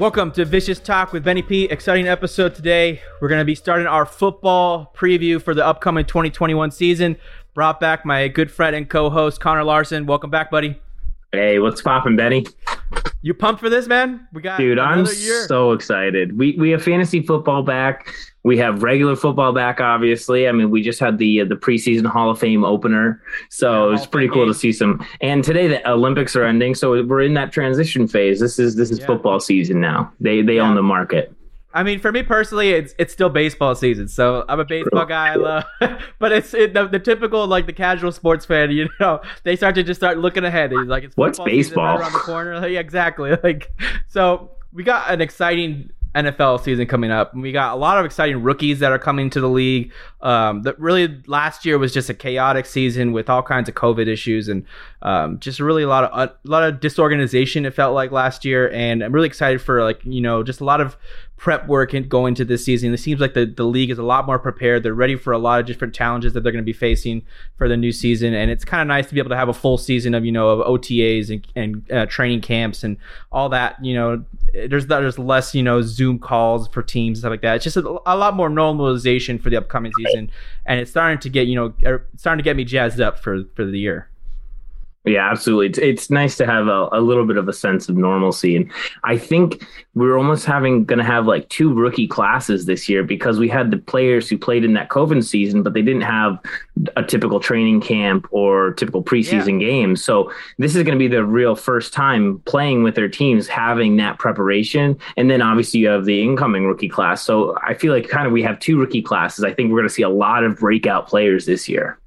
Welcome to Vicious Talk with Benny P. Exciting episode today. We're going to be starting our football preview for the upcoming 2021 season. Brought back my good friend and co-host Connor Larson. Welcome back, buddy. Hey, what's poppin', Benny? You pumped for this, man? We got dude. I'm year. so excited. We we have fantasy football back. We have regular football back. Obviously, I mean, we just had the uh, the preseason Hall of Fame opener, so yeah, it's pretty cool game. to see some. And today the Olympics are ending, so we're in that transition phase. This is this is yeah. football season now. They they yeah. own the market. I mean, for me personally, it's it's still baseball season, so I'm a baseball guy. I love, but it's it, the, the, typical like the casual sports fan. You know, they start to just start looking ahead. He's like, it's what's baseball right around the corner? Like, yeah, exactly. Like, so we got an exciting NFL season coming up. We got a lot of exciting rookies that are coming to the league. Um, that really last year was just a chaotic season with all kinds of COVID issues and um, just really a lot of a lot of disorganization. It felt like last year, and I'm really excited for like you know just a lot of prep work and going to this season. It seems like the, the league is a lot more prepared. They're ready for a lot of different challenges that they're going to be facing for the new season. And it's kind of nice to be able to have a full season of, you know, of OTAs and, and uh, training camps and all that, you know, there's, there's less, you know, Zoom calls for teams and stuff like that. It's just a, a lot more normalization for the upcoming season. And it's starting to get, you know, er, starting to get me jazzed up for, for the year. Yeah, absolutely. It's, it's nice to have a, a little bit of a sense of normalcy. And I think we're almost having going to have like two rookie classes this year because we had the players who played in that COVID season, but they didn't have a typical training camp or typical preseason yeah. game. So this is going to be the real first time playing with their teams, having that preparation. And then obviously you have the incoming rookie class. So I feel like kind of we have two rookie classes. I think we're going to see a lot of breakout players this year.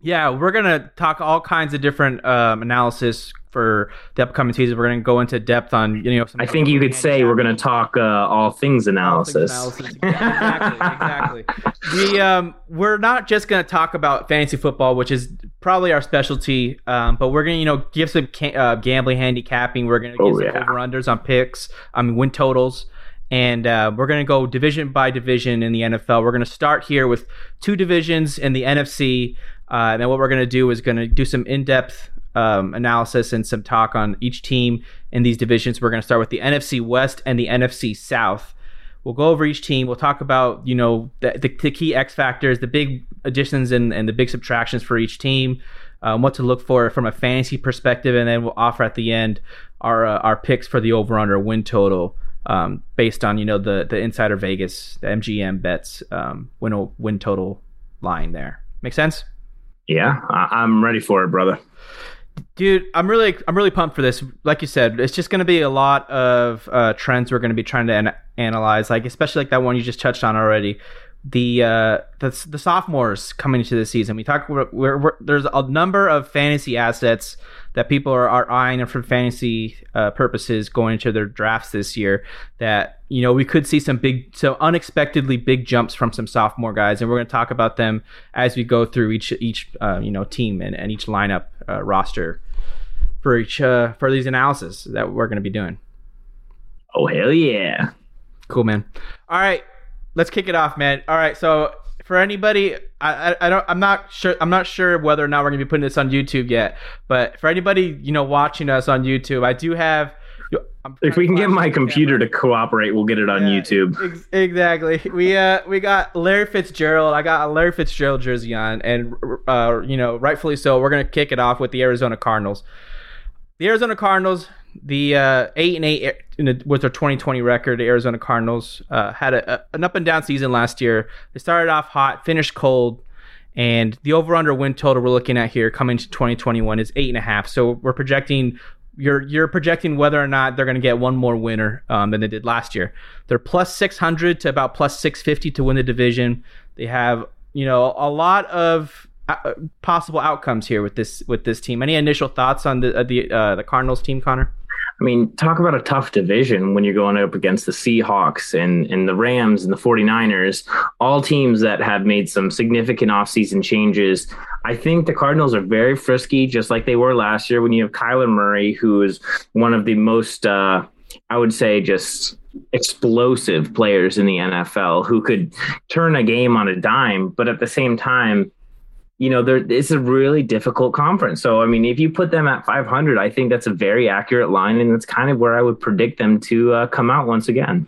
Yeah, we're gonna talk all kinds of different um, analysis for the upcoming season. We're gonna go into depth on you know. I think you could say we're gonna talk uh, all things analysis. All things analysis. exactly, exactly. we um, we're not just gonna talk about fantasy football, which is probably our specialty, um, but we're gonna you know give some ca- uh, gambling handicapping. We're gonna give oh, some yeah. over unders on picks. I mean win totals and uh, we're going to go division by division in the NFL. We're going to start here with two divisions in the NFC. Uh, and then what we're going to do is going to do some in-depth um, analysis and some talk on each team in these divisions. We're going to start with the NFC West and the NFC South. We'll go over each team. We'll talk about you know the, the, the key X factors, the big additions and, and the big subtractions for each team, um, what to look for from a fantasy perspective, and then we'll offer at the end our uh, our picks for the over under win total um, based on you know the the insider Vegas, the MGM bets um, win win total line there. Make sense? Yeah, I- am ready for it, brother. Dude, I'm really, I'm really pumped for this. Like you said, it's just going to be a lot of uh, trends we're going to be trying to an- analyze. Like, especially like that one you just touched on already, the uh, the, the sophomores coming into the season. We talk. We're, we're, there's a number of fantasy assets that people are, are eyeing for fantasy uh, purposes going into their drafts this year that you know we could see some big so unexpectedly big jumps from some sophomore guys and we're going to talk about them as we go through each each uh, you know team and, and each lineup uh, roster for each uh, for these analysis that we're going to be doing oh hell yeah cool man all right let's kick it off man all right so for anybody, I, I, I don't I'm not sure I'm not sure whether or not we're gonna be putting this on YouTube yet. But for anybody you know watching us on YouTube, I do have. If we can get my computer to cooperate, we'll get it on yeah, YouTube. Ex- exactly. We uh we got Larry Fitzgerald. I got a Larry Fitzgerald jersey on, and uh you know rightfully so. We're gonna kick it off with the Arizona Cardinals. The Arizona Cardinals the uh, eight and eight the, with their 2020 record, the Arizona Cardinals uh, had a, a, an up and down season last year. They started off hot, finished cold, and the over under win total we're looking at here coming to 2021 is eight and a half. So we're projecting you're you're projecting whether or not they're going to get one more winner um, than they did last year. They're plus 600 to about plus 650 to win the division. They have you know a lot of possible outcomes here with this with this team. Any initial thoughts on the uh, the uh, the Cardinals team, Connor? I mean, talk about a tough division when you're going up against the Seahawks and, and the Rams and the 49ers, all teams that have made some significant offseason changes. I think the Cardinals are very frisky, just like they were last year when you have Kyler Murray, who is one of the most, uh, I would say, just explosive players in the NFL who could turn a game on a dime, but at the same time, you know, there it's a really difficult conference. So I mean, if you put them at 500, I think that's a very accurate line, and that's kind of where I would predict them to uh, come out once again.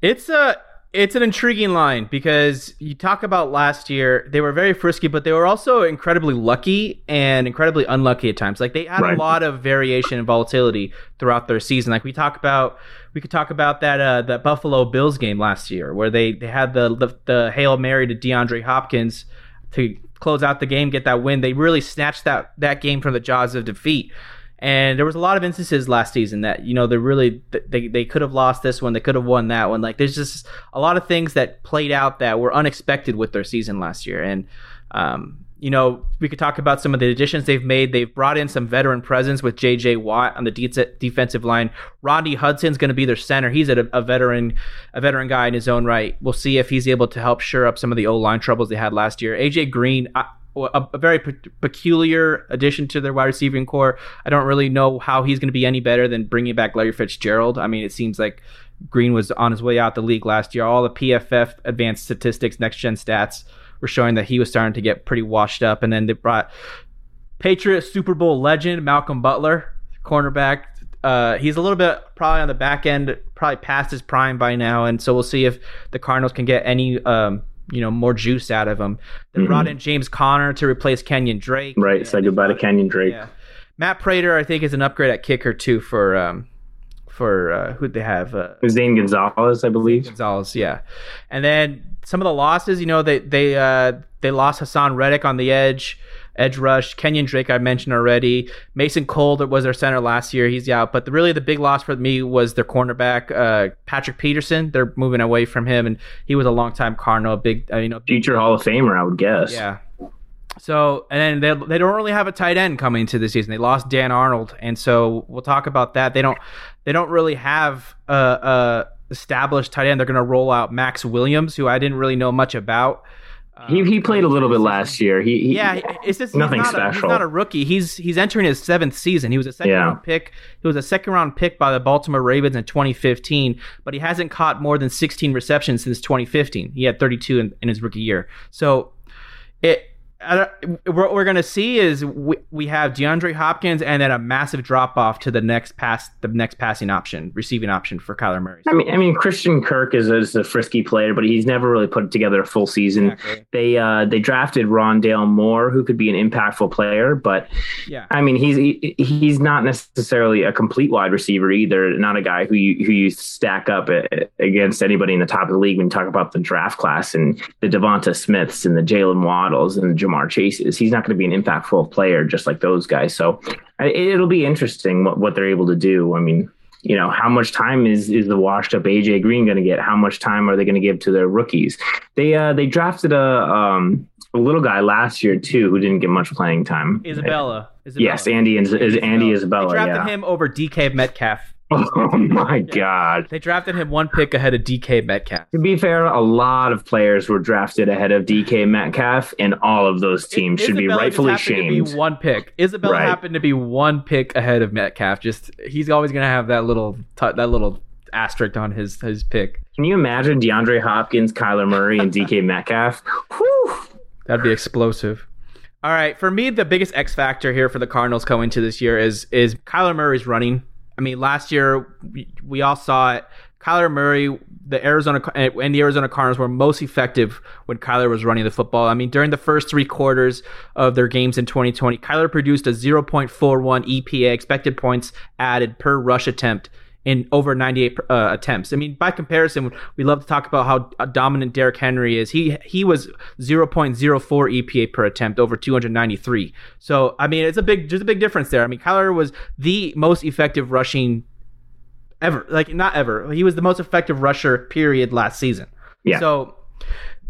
It's a it's an intriguing line because you talk about last year, they were very frisky, but they were also incredibly lucky and incredibly unlucky at times. Like they had right. a lot of variation and volatility throughout their season. Like we talk about, we could talk about that uh, that Buffalo Bills game last year where they they had the the, the hail mary to DeAndre Hopkins to close out the game, get that win. They really snatched that that game from the jaws of defeat. And there was a lot of instances last season that you know they really they they could have lost this one, they could have won that one. Like there's just a lot of things that played out that were unexpected with their season last year, and um, you know, we could talk about some of the additions they've made. They've brought in some veteran presence with J.J. Watt on the de- defensive line. Rodney Hudson's going to be their center. He's a, a, veteran, a veteran guy in his own right. We'll see if he's able to help shore up some of the O line troubles they had last year. A.J. Green, I, a, a very pe- peculiar addition to their wide receiving corps. I don't really know how he's going to be any better than bringing back Larry Fitzgerald. I mean, it seems like Green was on his way out the league last year. All the PFF advanced statistics, next gen stats were showing that he was starting to get pretty washed up. And then they brought Patriot Super Bowl legend Malcolm Butler, cornerback. Uh, he's a little bit probably on the back end, probably past his prime by now, and so we'll see if the Cardinals can get any um, you know more juice out of him. They mm-hmm. brought in James Conner to replace Kenyon Drake. Right, say goodbye to Kenyon Drake. Yeah. Matt Prater, I think, is an upgrade at kicker too for um, for uh, who they have. Uh, Zane Gonzalez, I believe. Gonzalez, yeah. And then some of the losses, you know, they they uh, they lost Haason Reddick on the edge edge rush. Kenyon Drake, I mentioned already. Mason Cole, that was their center last year. He's out. But the, really, the big loss for me was their cornerback, uh, Patrick Peterson. They're moving away from him, and he was a longtime Cardinal, a big, uh, you know, future Hall of Famer, I would guess. Yeah. So, and then they, they don't really have a tight end coming into the season. They lost Dan Arnold, and so we'll talk about that. They don't they don't really have a, a established tight end. They're going to roll out Maxx Williams, who I didn't really know much about he he um, played a little bit last year. He, he yeah, it's just nothing he's special. A, he's not a rookie. He's he's entering his seventh season. He was a second yeah. round pick. He was a second round pick by the Baltimore Ravens in 2015, but he hasn't caught more than 16 receptions since 2015. He had 32 in, in his rookie year. So it what we're going to see is we, we have DeAndre Hopkins and then a massive drop off to the next pass, the next passing option, receiving option for Kyler Murray. I mean, I mean, Christian Kirk is a, is a frisky player, but he's never really put together a full season. Exactly. They uh, they drafted Rondale Moore, who could be an impactful player, but yeah, I mean, he's he, he's not necessarily a complete wide receiver either. Not a guy who you who you stack up against anybody in the top of the league. When you talk about the draft class and the Devonta Smiths and the Jalen Waddles and the Ja'Marr Chases. He's not going to be an impactful player just like those guys. So it'll be interesting what, what they're able to do. I mean, you know, how much time is is the washed up AJ Green going to get? How much time are they going to give to their rookies? They uh they drafted a um a little guy last year too who didn't get much playing time. Isabella. Isabella. Yes, Andy is, is Andy Isabella. They drafted yeah. him over DK Metcalf Oh my yeah. God. They drafted him one pick ahead of DK Metcalf. To be fair, a lot of players were drafted ahead of DK Metcalf, and all of those teams should Isabella be rightfully shamed. To be one pick. Isabella right. happened to be one pick ahead of Metcalf. Just he's always going to have that little t- that little asterisk on his his pick. Can you imagine DeAndre Hopkins, Kyler Murray, and DK Metcalf? Whew. That'd be explosive. All right, for me, the biggest X factor here for the Cardinals coming into this year is is Kyler Murray's running I mean, last year we, we all saw it. Kyler Murray, the Arizona eh, and the Arizona Cardinals were most effective when Kyler was running the football. I mean, during the first three quarters of their games in 2020, Kyler produced a 0.41 EPA expected points added per rush attempt in over 98 uh, attempts. I mean, by comparison, we love to talk about how dominant Derrick Henry is. He he was 0.04 EPA per attempt over 293. So, I mean, it's a big there's a big difference there. I mean, Kyler was the most effective rushing ever. Like not ever. He was the most effective rusher period last season. Yeah. So,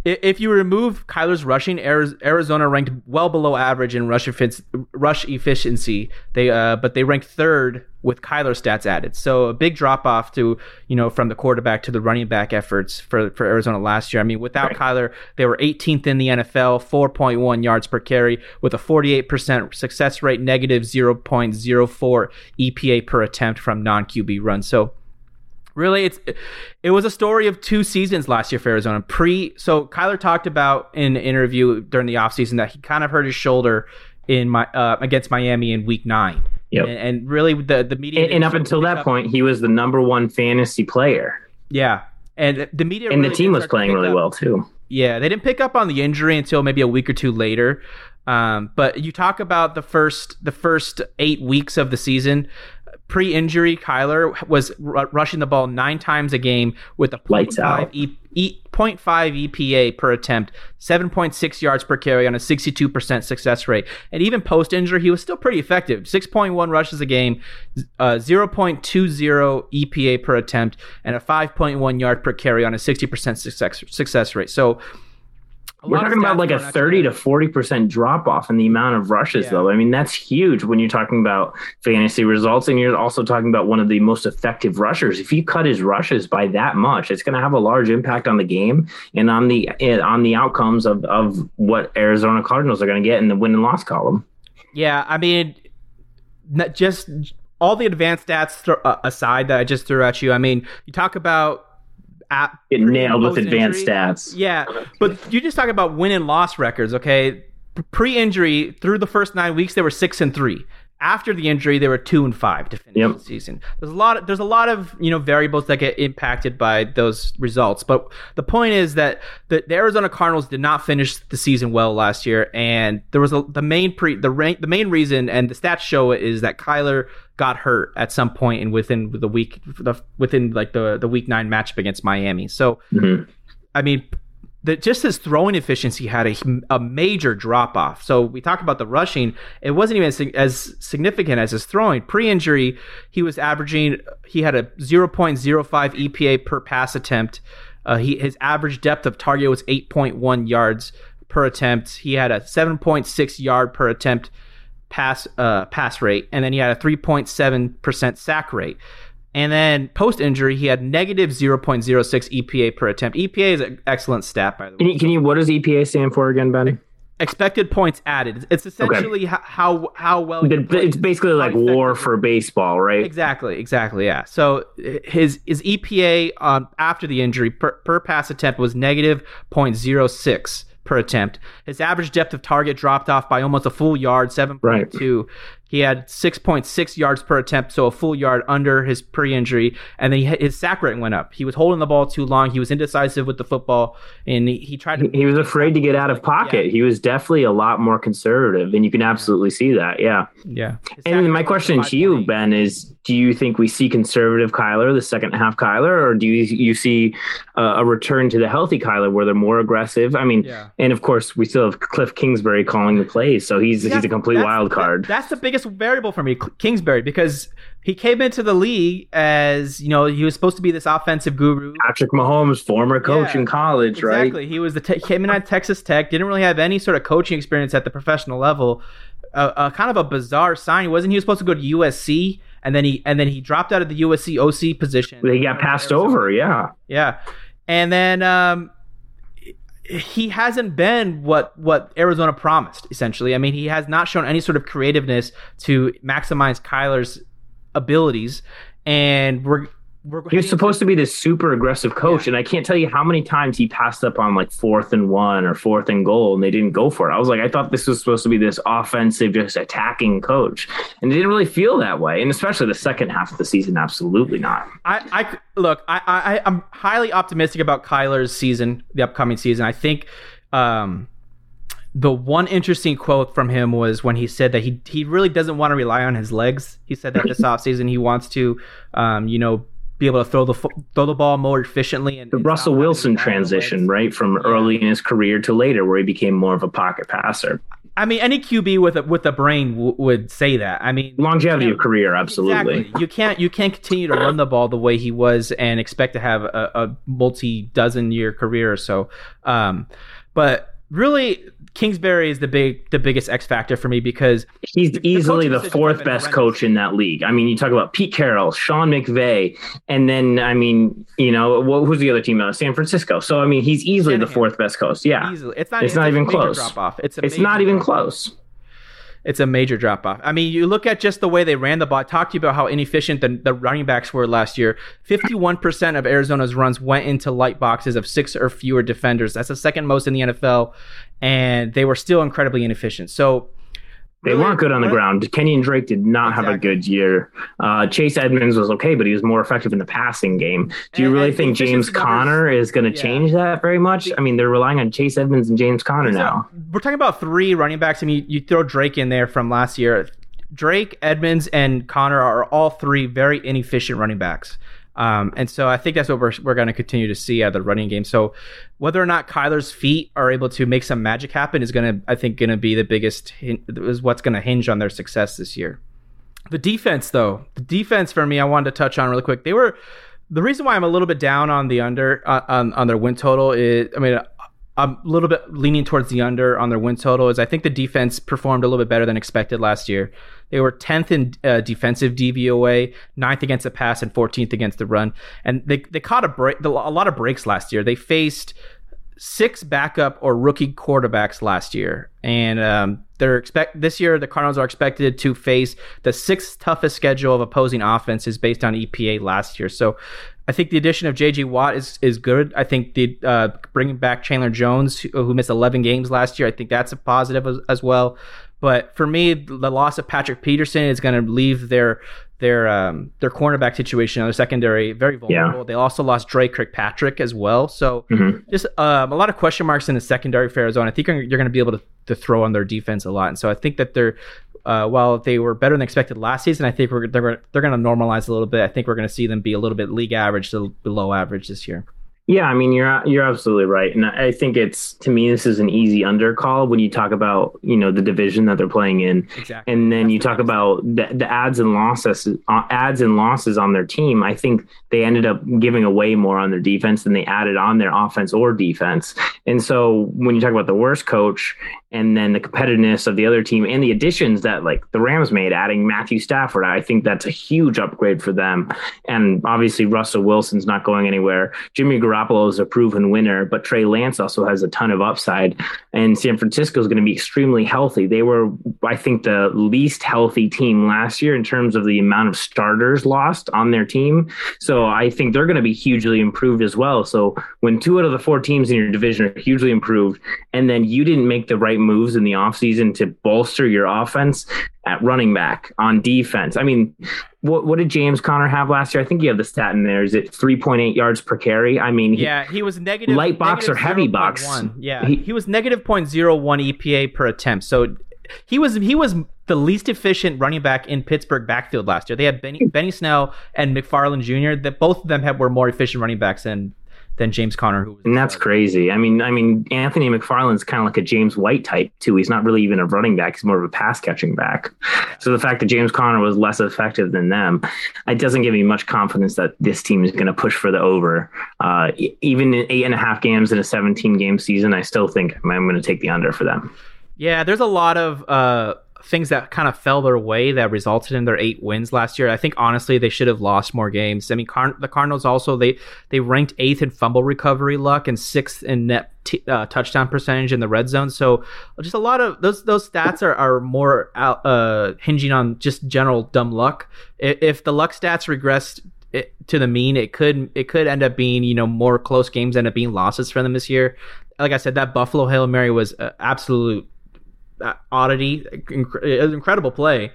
if you remove Kyler's rushing, Arizona ranked well below average in rush, rush efficiency. They uh, but they ranked third with Kyler stats added. So a big drop off to you know from the quarterback to the running back efforts for for Arizona last year. I mean, without right. Kyler, they were 18th in the NFL, 4.1 yards per carry, with a 48% success rate, negative 0.04 EPA per attempt from non QB runs. So really it's it was a story of two seasons last year for Arizona. Pre so Kyler talked about in an interview during the offseason that he kind of hurt his shoulder in my uh, against Miami in week 9. Yep. And, and really the the media and, and up until that up, point he was the number 1 fantasy player. Yeah. And the media And really the team was playing really up. well too. Yeah, they didn't pick up on the injury until maybe a week or two later. Um, but you talk about the first the first eight weeks of the season pre-injury, Kyler was r- rushing the ball nine times a game with a 0.5, e- e- 0.5 EPA per attempt, 7.6 yards per carry on a 62% success rate. And even post-injury, he was still pretty effective. 6.1 rushes a game, uh, 0.20 EPA per attempt, and a 5.1 yard per carry on a 60% success, success rate. So we're talking about like a 30 to 40% drop off in the amount of rushes, yeah. though. I mean, that's huge when you're talking about fantasy results. And you're also talking about one of the most effective rushers. If you cut his rushes by that much, it's going to have a large impact on the game and on the on the outcomes of, of what Arizona Cardinals are going to get in the win and loss column. Yeah. I mean, just all the advanced stats uh, aside that I just threw at you, I mean, you talk about at get nailed with advanced stats. Yeah, but you just talk about win and loss records. Okay, pre-injury through the first nine weeks they were six and three. After the injury, they were two and five to finish yep. the season. There's a lot. Of, there's a lot of you know variables that get impacted by those results. But the point is that the, the Arizona Cardinals did not finish the season well last year, and there was a, the main pre the the main reason, and the stats show it is that Kyler got hurt at some point and within the week the, within like the the week nine matchup against Miami. So, mm-hmm. I mean, the, just his throwing efficiency had a, a major drop off. So we talk about the rushing; it wasn't even as, as significant as his throwing. Pre-injury, he was averaging he had a 0.05 EPA per pass attempt. Uh, he his average depth of target was 8.1 yards per attempt. He had a 7.6 yard per attempt pass uh, pass rate, and then he had a 3.7 percent sack rate. And then post injury, he had negative 0.06 EPA per attempt. EPA is an excellent stat, by the way. Can you, can you what does EPA stand for again, Benny? Expected points added. It's essentially okay. how how well it's basically like WAR for baseball, right? Exactly, exactly. Yeah. So his his EPA um, after the injury per, per pass attempt was negative 0.06 per attempt. His average depth of target dropped off by almost a full yard, 7.2. Right. He had 6.6 yards per attempt, so a full yard under his pre-injury, and then he, his sack rate went up. He was holding the ball too long. He was indecisive with the football, and he, he tried to. He was afraid to get out of pocket. Yeah. He was definitely a lot more conservative, and you can absolutely see that. Yeah. Yeah. And my question to you, Ben, is: Do you think we see conservative Kyler the second half Kyler, or do you you see uh, a return to the healthy Kyler where they're more aggressive? I mean, yeah. and of course we still have Cliff Kingsbury calling the plays, so he's yeah, he's a complete wild card. That's the biggest biggest variable for me, Kingsbury, because he came into the league as you know he was supposed to be this offensive guru. Patrick Mahomes, former coach yeah, in college, exactly. right? Exactly. He was the te- came in at Texas Tech, didn't really have any sort of coaching experience at the professional level. Uh, uh, kind of a bizarre sign. Wasn't he Was supposed to go to USC? And then he and then he dropped out of the USC OC position. He got passed over, yeah, yeah. And then um, he hasn't been what what Arizona promised. Essentially, I mean, he has not shown any sort of creativeness to maximize Kyler's abilities, and we're we're he was supposed to be this super aggressive coach, yeah. and I can't tell you how many times he passed up on like fourth and one or fourth and goal, and they didn't go for it. I was like, I thought this was supposed to be this offensive, just attacking coach, and it didn't really feel that way. And especially the second half of the season, absolutely not. I, I look, I, I, I'm highly optimistic about Kyler's season, the upcoming season. I think. Um, the one interesting quote from him was when he said that he he really doesn't want to rely on his legs. He said that this offseason he wants to, um, you know, be able to throw the throw the ball more efficiently. And the Russell Wilson transition, right, from yeah. early in his career to later, where he became more of a pocket passer. I mean, any QB with a, with a brain w- would say that. I mean, longevity of career, absolutely. Exactly. You can't you can't continue to run the ball the way he was and expect to have a, a multi dozen year career or so. Um, but really, Kingsbury is the big the biggest X factor for me because he's the, easily the, the fourth best horrendous. coach in that league. I mean, you talk about Pete Carroll, Sean McVay, and then I mean, you know, well, who's the other team? Uh, San Francisco. So I mean, he's easily Shanahan. the fourth best coach. Yeah, easily. It's not. It's, it's not even close. Drop off. It's it's not even close. It's a major drop off. I mean, you look at just the way they ran the ball. I talked to you about how inefficient the, the running backs were last year. 51% of Arizona's runs went into light boxes of six or fewer defenders. That's the second most in the NFL. And they were still incredibly inefficient. So, they really, weren't good on the ground. Kenyon Drake did not exactly. have a good year. Uh, Chase Edmonds was okay, but he was more effective in the passing game. Do you and, really and think James Conner is going to yeah. change that very much? I mean, they're relying on Chase Edmonds and James Conner now. We're talking about three running backs. I mean, you throw Drake in there from last year. Drake, Edmonds, and Conner are all three very inefficient running backs. Um, and so I think that's what we're, we're going to continue to see of the running game. So whether or not Kyler's feet are able to make some magic happen is going to, I think, going to be the biggest, is what's going to hinge on their success this year. The defense, though, the defense for me, I wanted to touch on really quick. They were, the reason why I'm a little bit down on the under, uh, on, on their win total is, I mean, I'm a little bit leaning towards the under on their win total is I think the defense performed a little bit better than expected last year. They were 10th in uh, defensive DVOA, 9th against the pass, and 14th against the run. And they, they caught a break, a lot of breaks last year. They faced six backup or rookie quarterbacks last year, and um, they're expect this year the Cardinals are expected to face the sixth toughest schedule of opposing offenses based on EPA last year. So I think the addition of J.J. Watt is is good. I think the uh, bringing back Chandler Jones, who, who, missed 11 games last year, I think that's a positive as, as well. But for me, the loss of Patrick Peterson is going to leave their their um, their cornerback situation on their secondary very vulnerable. Yeah. They also lost Dre Kirkpatrick as well. So mm-hmm. just um, a lot of question marks in the secondary for Arizona. I think you're, you're going to be able to, to throw on their defense a lot. And so I think that they're uh, while they were better than expected last season, I think we're, they're they're going to normalize a little bit. I think we're going to see them be a little bit league average to below average this year. Yeah, I mean you're you're absolutely right, and I think it's to me this is an easy under call when you talk about you know the division that they're playing in, exactly. and then That's you talk about the, the ads and losses uh, ads and losses on their team. I think they ended up giving away more on their defense than they added on their offense or defense, and so when you talk about the worst coach and then the competitiveness of the other team and the additions that like the Rams made, adding Matthew Stafford, I think that's a huge upgrade for them. And obviously Russell Wilson's not going anywhere. Jimmy Garoppolo is a proven winner, but Trey Lance also has a ton of upside. And San Francisco is going to be extremely healthy. They were, I think, the least healthy team last year in terms of the amount of starters lost on their team. So I think they're going to be hugely improved as well. So when two out of the four teams in your division are hugely improved, and then you didn't make the right moves in the offseason to bolster your offense at running back on defense. I mean, what what did James Conner have last year? I think you have the stat in there. Is it 3.8 yards per carry? I mean, he, yeah, he was negative light box negative or heavy 0. box. 1. Yeah, he, he was negative 0.01 EPA per attempt. So he was he was the least efficient running back in Pittsburgh backfield last year. They had Benny, Benny Snell and McFarland Jr. That both of them have, were more efficient running backs than than James Conner, who and that's crazy. I mean, I mean, Anthony McFarland's kind of like a James White type too. He's not really even a running back; he's more of a pass catching back. So the fact that James Conner was less effective than them, it doesn't give me much confidence that this team is going to push for the over. Uh, even in eight and a half games in a 17 game season, I still think I'm going to take the under for them. Yeah, there's a lot of. Uh things that kind of fell their way that resulted in their eight wins last year. I think honestly they should have lost more games. I mean, Car- the Cardinals also they they ranked eighth in fumble recovery luck and sixth in net t- uh, touchdown percentage in the red zone. So just a lot of those those stats are are more out, uh, hinging on just general dumb luck. If the luck stats regressed it, to the mean, it could it could end up being you know more close games end up being losses for them this year. Like I said, that Buffalo Hail Mary was absolute oddity, inc- uh, incredible play.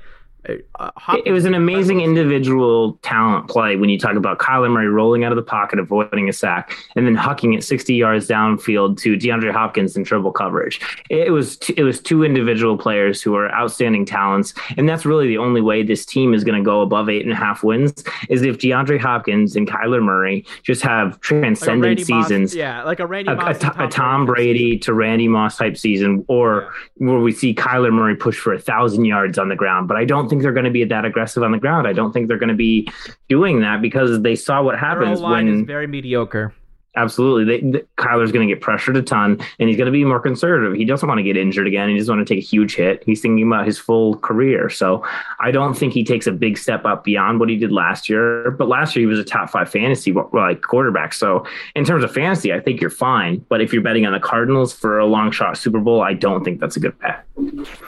Uh, it was an amazing individual talent play when you talk about Kyler Murray rolling out of the pocket, avoiding a sack, and then hucking it 60 yards downfield to DeAndre Hopkins in triple coverage. It was t- it was two individual players who are outstanding talents, and that's really the only way this team is going to go above eight and a half wins is if DeAndre Hopkins and Kyler Murray just have transcendent like seasons. Moss, yeah, like a Randy a, Moss, a, Tom, a Tom Brady to Randy Moss type season, or yeah. where we see Kyler Murray push for a thousand yards on the ground. But I don't think think they're going to be that aggressive on the ground. I don't think they're going to be doing that because they saw what happens when is very mediocre. Absolutely, they, the, Kyler's going to get pressured a ton, and he's going to be more conservative. He doesn't want to get injured again. He doesn't want to take a huge hit. He's thinking about his full career. So I don't think he takes a big step up beyond what he did last year. But last year he was a top five fantasy like quarterback. So in terms of fantasy, I think you're fine. But if you're betting on the Cardinals for a long shot Super Bowl, I don't think that's a good bet.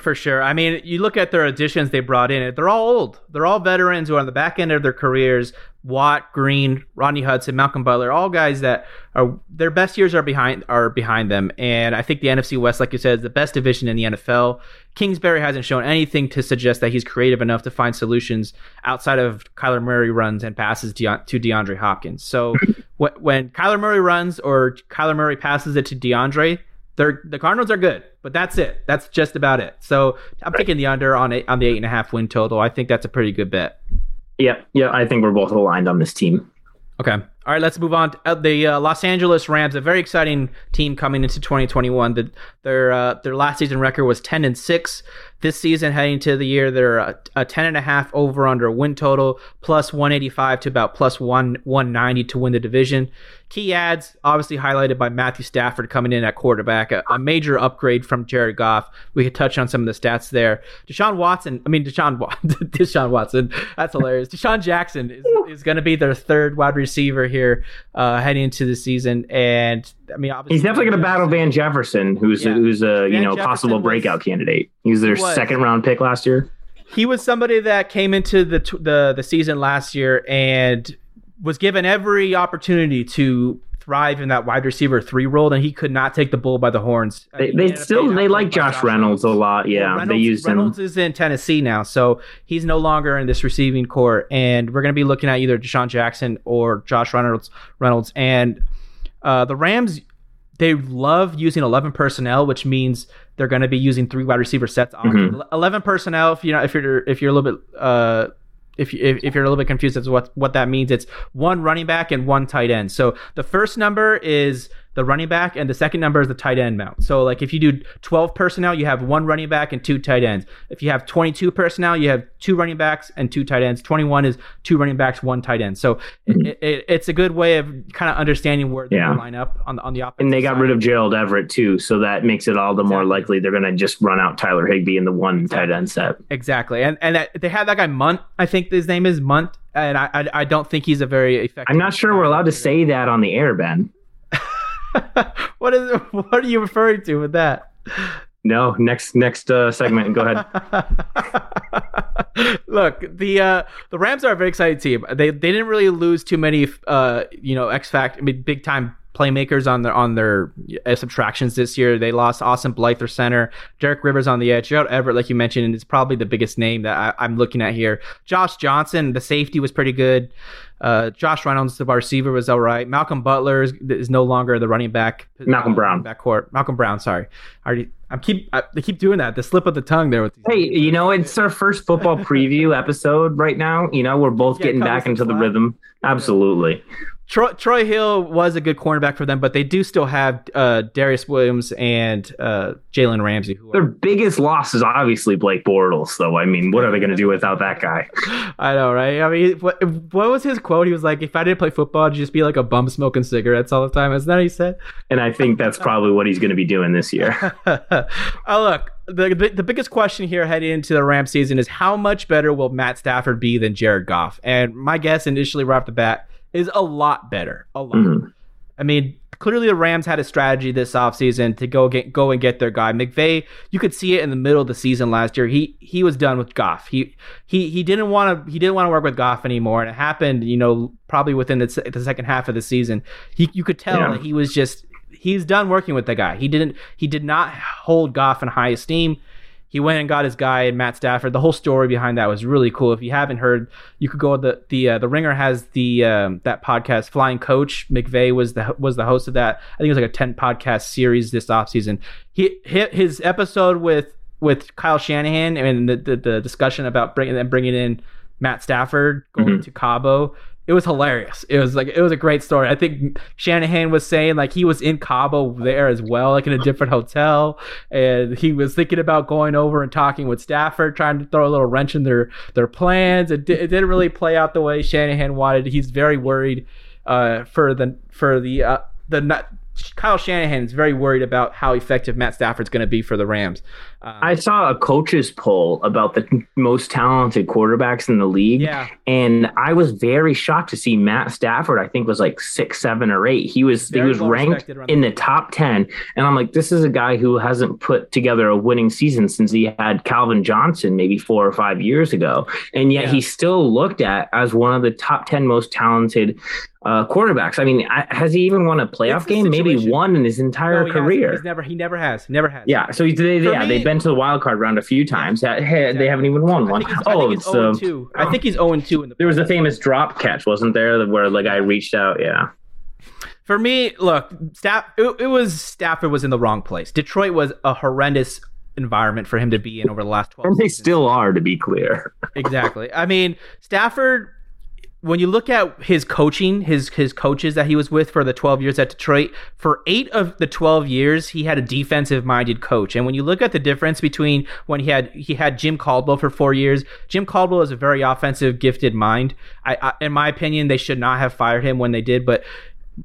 For sure. I mean, you look at their additions they brought in, they're all old. They're all veterans who are on the back end of their careers. Watt, Green, Rodney Hudson, Malcolm Butler, all guys that are their best years are behind are behind them. And I think the NFC West, like you said, is the best division in the NFL. Kingsbury hasn't shown anything to suggest that he's creative enough to find solutions outside of Kyler Murray runs and passes to DeAndre Hopkins. So when Kyler Murray runs or Kyler Murray passes it to DeAndre, they're the Cardinals are good, but that's it. That's just about it. So I'm right. the under on eight, on the eight and a half win total. I think that's a pretty good bet. Yeah, yeah, I think we're both aligned on this team. Okay. All right, let's move on. Uh, the uh, Los Angeles Rams, a very exciting team coming into 2021. The, their uh, their last season record was 10 and six. This season, heading to the year, they're a, a 10 and a half over under win total, plus 185 to about plus one 190 to win the division. Key ads, obviously highlighted by Matthew Stafford coming in at quarterback, a, a, major upgrade from Jared Goff. We could touch on some of the stats there. Deshaun Watson, I mean Deshaun, Deshaun Watson, that's hilarious. DeSean Jackson is, is going to be their third wide receiver here uh, heading into the season, and I mean, he's definitely going to battle Van Jefferson, who's yeah. a, who's a Van you know Jefferson possible breakout was, candidate. He was their was. second round pick last year. He was somebody that came into the the the season last year and was given every opportunity to thrive in that wide receiver three role, and he could not take the bull by the horns. They, they still they like Josh, Josh Reynolds, Reynolds, a lot. Yeah, well, Reynolds, they use Reynolds him. is in Tennessee now, so he's no longer in this receiving corps, and we're going to be looking at either DeSean Jackson or Josh Reynolds. Reynolds and uh, the Rams they love using 11 personnel, which means they're going to be using three wide receiver sets. Mm-hmm. 11 personnel. If you know, if you're if you're a little bit uh, if, if, if you're a little bit confused as to what what that means, it's one running back and one tight end. So the first number is the running back, and the second number is the tight end mount. So, like if you do 12 personnel, you have one running back and two tight ends. If you have 22 personnel, you have two running backs and two tight ends. 21 is two running backs, one tight end. So mm-hmm. it, it, it's a good way of kind of understanding where they yeah. line up on the on the offense. And they got side. rid of Gerald Everett too, so that makes it all the exactly. more likely they're going to just run out Tyler Higbee in the one exactly. tight end set. Exactly, and and that, they have that guy Mundt. I think his name is Mundt and I, I, I don't think he's a very effective. I'm not sure we're allowed to say that on the air, Ben. what is what are you referring to with that? No, next next uh, segment. Go ahead. Look, the uh, the Rams are a very exciting team. They they didn't really lose too many uh, you know X fact I mean, big time playmakers on their on their uh, subtractions this year. They lost Austin Blythe, their center, Derek Rivers on the edge, Gerald Everett, like you mentioned, and it's probably the biggest name that I, am looking at here. Josh Johnson, the safety was pretty good. Uh, Josh Reynolds, the receiver, was all right. Malcolm Butler is, is no longer the running back. Malcolm uh, Brown, backcourt. Malcolm Brown, sorry. I already, I'm keep I, they keep doing that. The slip of the tongue there with. These hey, you know, it's our first football preview episode right now. You know, we're both getting back into the rhythm. Absolutely. Troy, Troy, Hill was a good cornerback for them, but they do still have uh, Darious Williams and uh, Jalen Ramsey. Who Their are, biggest loss is obviously Blake Bortles, though. I mean, what are they going to do without that guy? I know, right? I mean, what, what was his quote? He was like, "If I didn't play football, I'd just be like a bum smoking cigarettes all the time." Isn't that what he said? And I think that's probably what he's going to be doing this year. oh, look, the, the biggest question here heading into the Ram season is how much better will Matt Stafford be than Jared Goff? And my guess initially right off the bat is a lot better. A lot. Mm-hmm. I mean, clearly the Rams had a strategy this offseason to go get go and get their guy. McVay, you could see it in the middle of the season last year. He he was done with Goff. He he he didn't want to he didn't want to work with Goff anymore. And it happened, you know, probably within the, the second half of the season. He you could tell yeah. that he was just he's done working with the guy. He didn't he did not hold Goff in high esteem he went and got his guy and Matt Stafford. The whole story behind that was really cool. If you haven't heard, you could go the the uh, the Ringer has the um, that podcast Flying Coach. McVay was the was the host of that. I think it was like a ten podcast series this offseason. He hit his episode with with Kyle Shanahan and the the, the discussion about bringing them bringing in Matt Stafford going mm-hmm. to Cabo it was hilarious. It was like it was a great story. I think Shanahan was saying like he was in Cabo there as well, like in a different hotel, and he was thinking about going over and talking with Stafford, trying to throw a little wrench in their their plans. It, it didn't really play out the way Shanahan wanted. He's very worried uh, for the for the uh, the Kyle Shanahan is very worried about how effective Matt Stafford's going to be for the Rams. Um, I saw a coaches poll about the most talented quarterbacks in the league, yeah. and I was very shocked to see Matt Stafford. I think was like six, seven, or eight. He was very he was ranked in the top ten, and I'm like, this is a guy who hasn't put together a winning season since he had Calvin Johnson maybe four or five years ago, and yet yeah. he's still looked at as one of the top ten most talented uh, quarterbacks. I mean, I, has he even won a playoff game? Maybe one in his entire no, career. He's never. He never has. Never has. Yeah. So he's, they, yeah, me, they've been to the wild card round a few times. They haven't even won one. oh, it's um, two. I think he's zero and two in the. There was a famous drop catch, wasn't there, where the guy reached out? Yeah. For me, look, Staff. It, it was Stafford was in the wrong place. Detroit was a horrendous environment for him to be in over the last 12 and they seasons. still are to be clear exactly i mean stafford when you look at his coaching, his his coaches that he was with for the 12 years at Detroit, for 8 of the 12 years he had a defensive minded coach. And when you look at the difference between when he had he had Jim Caldwell for 4 years, Jim Caldwell is a very offensive gifted mind. I, I in my opinion they should not have fired him when they did, but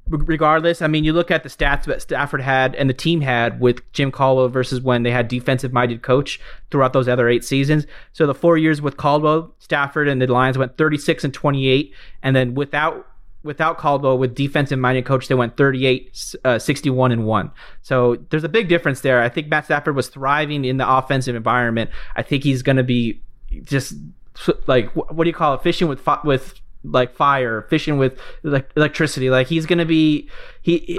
regardless, I mean, you look at the stats that Stafford had and the team had with Jim Caldwell versus when they had defensive minded coach throughout those other eight seasons. So the four years with Caldwell, Stafford and the Lions went 36 and 28, and then without without Caldwell with defensive minded coach, they went 38, uh, 61 and one. So there's a big difference there. I think Matt Stafford was thriving in the offensive environment. I think he's going to be just like what do you call it, fishing with with like fire, fishing with like electricity. Like he's gonna be he.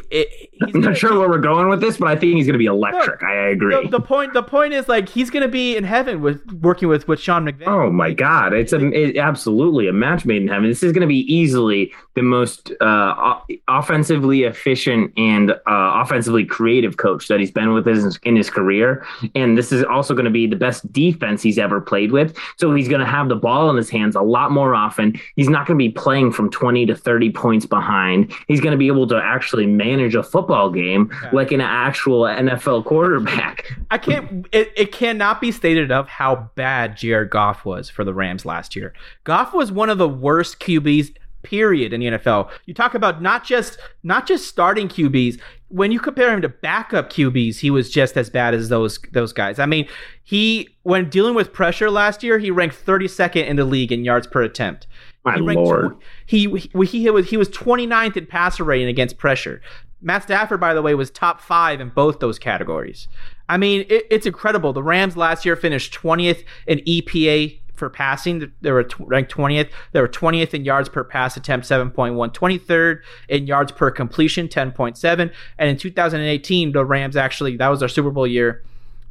I'm not sure where we're going with this, but I think he's gonna be electric. No, I agree. The, the, point the point is like he's gonna be in heaven with working with with Sean McVay. Oh my god, it's a it, absolutely a match made in heaven. This is gonna be easily the most uh, offensively efficient and uh, offensively creative coach that he's been with his, in his career, and this is also going to be the best defense he's ever played with. So he's going to have the ball in his hands a lot more often. He's not going going to be playing from 20 to 30 points behind. He's going to be able to actually manage a football game yeah. like an actual NFL quarterback. I can't, it, it cannot be stated enough how bad Jared Goff was for the Rams last year. Goff was one of the worst QBs period in the NFL. You talk about not just not just starting QBs. When you compare him to backup QBs, he was just as bad as those those guys. I mean, he when dealing with pressure last year, he ranked 32nd in the league in yards per attempt. My lord. he, he he was he was 29th in passer rating against pressure. Matt Stafford, by the way, was top five in both those categories. I mean, it, it's incredible. The Rams last year finished 20th in EPA for passing. They were ranked 20th. They were 20th in yards per pass attempt, 7.1. 23rd in yards per completion, 10.7. And in 2018, the Rams actually, that was their Super Bowl year.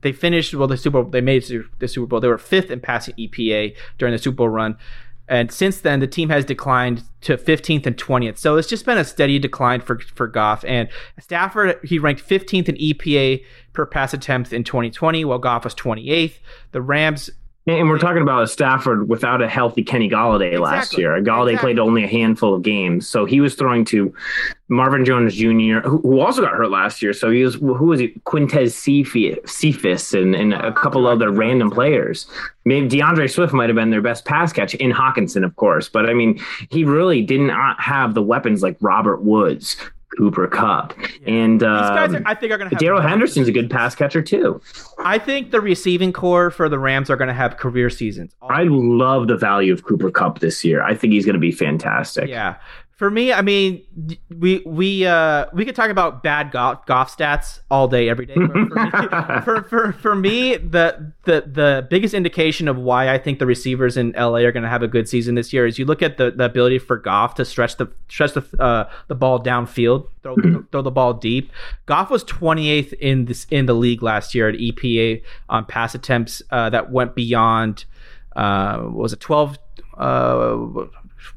They finished, well, the Super Bowl, they made the Super Bowl. They were fifth in passing EPA during the Super Bowl run. And since then, the team has declined to 15th and 20th. So it's just been a steady decline for, for Goff. And Stafford, he ranked 15th in EPA per pass attempt in 2020, while Goff was 28th. The Rams and we're talking about a Stafford without a healthy Kenny Golladay exactly. last year. Golladay exactly. played only a handful of games, so he was throwing to Marvin Jones Jr., who, also got hurt last year. So he was who was he? Quintez Cephus and, and a couple other random players. Maybe D'Andre Swift might have been their best pass catch in Hockenson, of course. But I mean, he really did not have the weapons like Robert Woods, Cooper Kupp. Yeah. And um, these guys, are, I think, are going to. Darrell Henderson's a good pass catcher too. I think the receiving corps for the Rams are going to have career seasons. I love the value of Cooper Kupp this year. I think he's going to be fantastic. Yeah, for me, I mean, we we uh, we could talk about bad Goff, Goff stats all day, every day. For, for, me, for, for, for, me, the the the biggest indication of why I think the receivers in LA are going to have a good season this year is you look at the, the ability for Goff to stretch the stretch the uh, the ball downfield, throw throw the ball deep. Goff was 28th in this in the league last year at EPA on pass attempts uh, that went beyond. Uh, was it 12?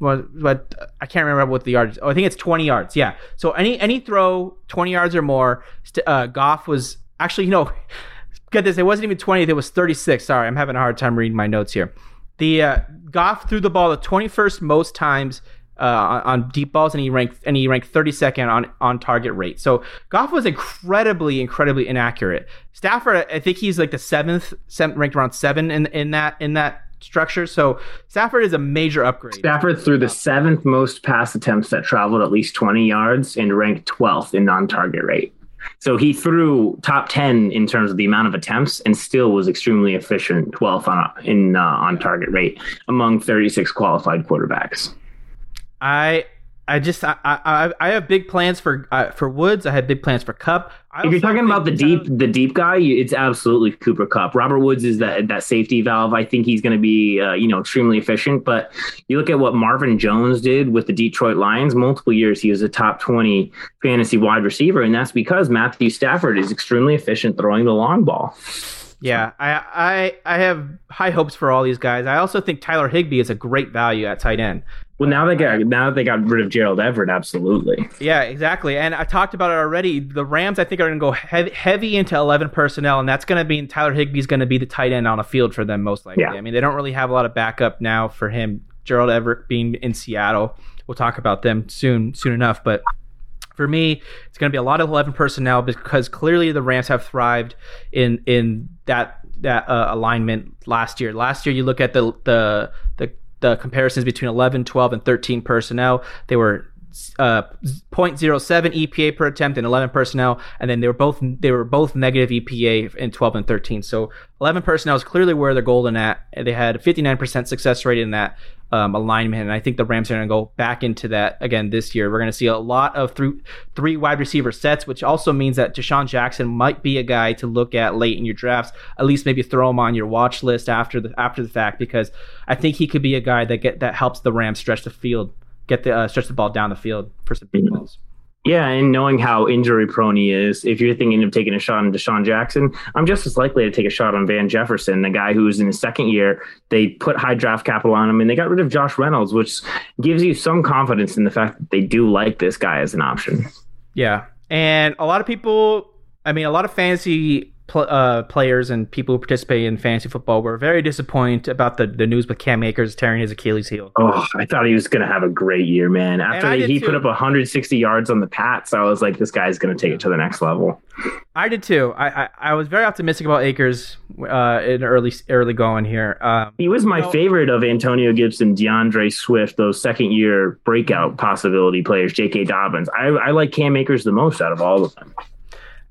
But I can't remember what the yards. Oh, I think it's 20 yards. Yeah. So any any throw 20 yards or more, uh, Goff was actually you know get this. It wasn't even 20. It was 36. Sorry, I'm having a hard time reading my notes here. The uh, Goff threw the ball the 21st most times uh, on, on, deep balls, and he ranked and he ranked 32nd on on target rate. So Goff was incredibly, incredibly inaccurate. Stafford, I think he's like the seventh, seventh ranked around seven in in that in that structure. So Stafford is a major upgrade. Stafford threw the seventh most pass attempts that traveled at least 20 yards and ranked 12th in non-target rate. So he threw top 10 in terms of the amount of attempts and still was extremely efficient, 12th on in uh, on target rate among 36 qualified quarterbacks. I I just I, I I have big plans for uh, for Woods. I have big plans for Kupp. if you're talking about the deep the deep guy, it's absolutely Cooper Kupp. Robert Woods is that that safety valve. I think he's going to be uh, you know extremely efficient. But you look at what Marvin Jones did with the Detroit Lions. Multiple years he was a top twenty fantasy wide receiver, and that's because Matthew Stafford is extremely efficient throwing the long ball. Yeah, I, I I have high hopes for all these guys. I also think Tyler Higbee is a great value at tight end. Well, now they got now that they got rid of Gerald Everett, absolutely. Yeah, exactly. And I talked about it already. The Rams, I think, are going to go heavy, heavy into eleven personnel, and that's going to mean Tyler Higbee's going to be the tight end on a field for them most likely. Yeah. I mean, they don't really have a lot of backup now for him. Gerald Everett being in Seattle, we'll talk about them soon, soon enough. But for me, it's going to be a lot of eleven personnel because clearly the Rams have thrived in in that that uh, alignment last year. Last year, you look at the the the the comparisons between 11, 12, and 13 personnel. They were uh, 0.07 EPA per attempt and 11 personnel, and then they were both they were both negative EPA in 12 and 13. So 11 personnel is clearly where they're golden at. They had 59% success rate in that um, alignment, and I think the Rams are going to go back into that again this year. We're going to see a lot of three three wide receiver sets, which also means that DeSean Jackson might be a guy to look at late in your drafts. At least maybe throw him on your watch list after the after the fact because I think he could be a guy that get that helps the Rams stretch the field get the uh, stretch the ball down the field for some big balls. Yeah, and knowing how injury prone he is, if you're thinking of taking a shot on DeSean Jackson, I'm just as likely to take a shot on Van Jefferson, the guy who's in his second year. They put high draft capital on him and they got rid of Josh Reynolds, which gives you some confidence in the fact that they do like this guy as an option. Yeah. And a lot of people, I mean, a lot of fantasy pl- uh, players and people who participate in fantasy football were very disappointed about the, the news with Cam Akers tearing his Achilles heel. Oh, I thought he was going to have a great year, man. After he put up 160 yards on the Pats, I was like, this guy's going to take it to the next level. I did too. I, I, I was very optimistic about Akers uh, in early early going here. Um, he was my you know, favorite of Antonio Gibson, D'Andre Swift, those second year breakout possibility players, J.K. Dobbins. I, I like Cam Akers the most out of all of them.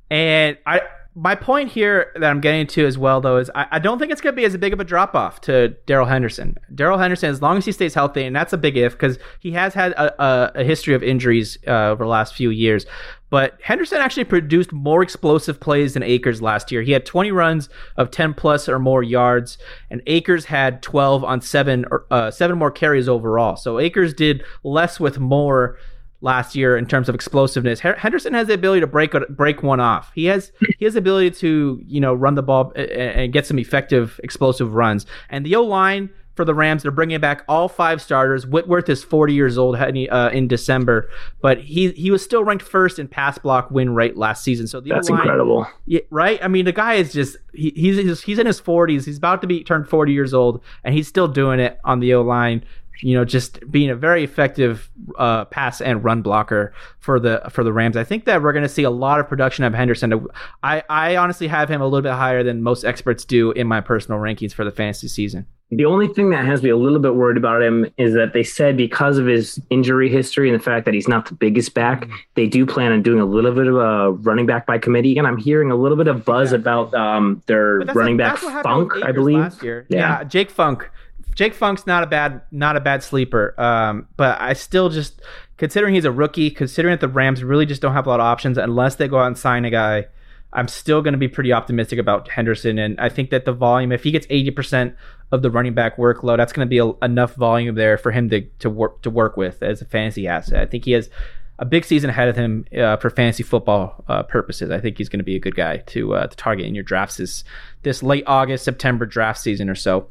And I my point here that I'm getting to as well, though, is I, I don't think it's going to be as big of a drop off to Darrell Henderson. Darrell Henderson, as long as he stays healthy, and that's a big if because he has had a, a, a history of injuries uh, over the last few years. But Henderson actually produced more explosive plays than Akers last year. He had 20 runs of 10 plus or more yards, and Akers had 12 on seven uh, seven more carries overall. So Akers did less with more last year in terms of explosiveness. Henderson has the ability to break break one off. He has he has the ability to you know run the ball and get some effective explosive runs. And the O line for the Rams, they're bringing back all five starters. Whitworth is 40 years old uh, in December, but he he was still ranked first in pass block win rate last season. So the that's O-line, incredible, yeah, right? I mean, the guy is just he, he's he's in his 40s. He's about to be turned 40 years old, and he's still doing it on the O line you know, just being a very effective uh, pass and run blocker for the for the Rams. I think that we're going to see a lot of production of Henderson. I I honestly have him a little bit higher than most experts do in my personal rankings for the fantasy season. The only thing that has me a little bit worried about him is that they said because of his injury history and the fact that he's not the biggest back, they do plan on doing a little bit of a running back by committee. And I'm hearing a little bit of buzz yeah. about um, their running back Funk, I believe. Yeah. yeah, Jake Funk Jake Funk's not a bad not a bad sleeper. Um, but I still just considering he's a rookie, considering that the Rams really just don't have a lot of options unless they go out and sign a guy. I'm still going to be pretty optimistic about Henderson, and I think that the volume, if he gets 80% of the running back workload, that's going to be a, enough volume there for him to to work to work with as a fantasy asset. I think he has a big season ahead of him uh, for fantasy football uh, purposes. I think he's going to be a good guy to uh, to target in your drafts this this late August September draft season or so.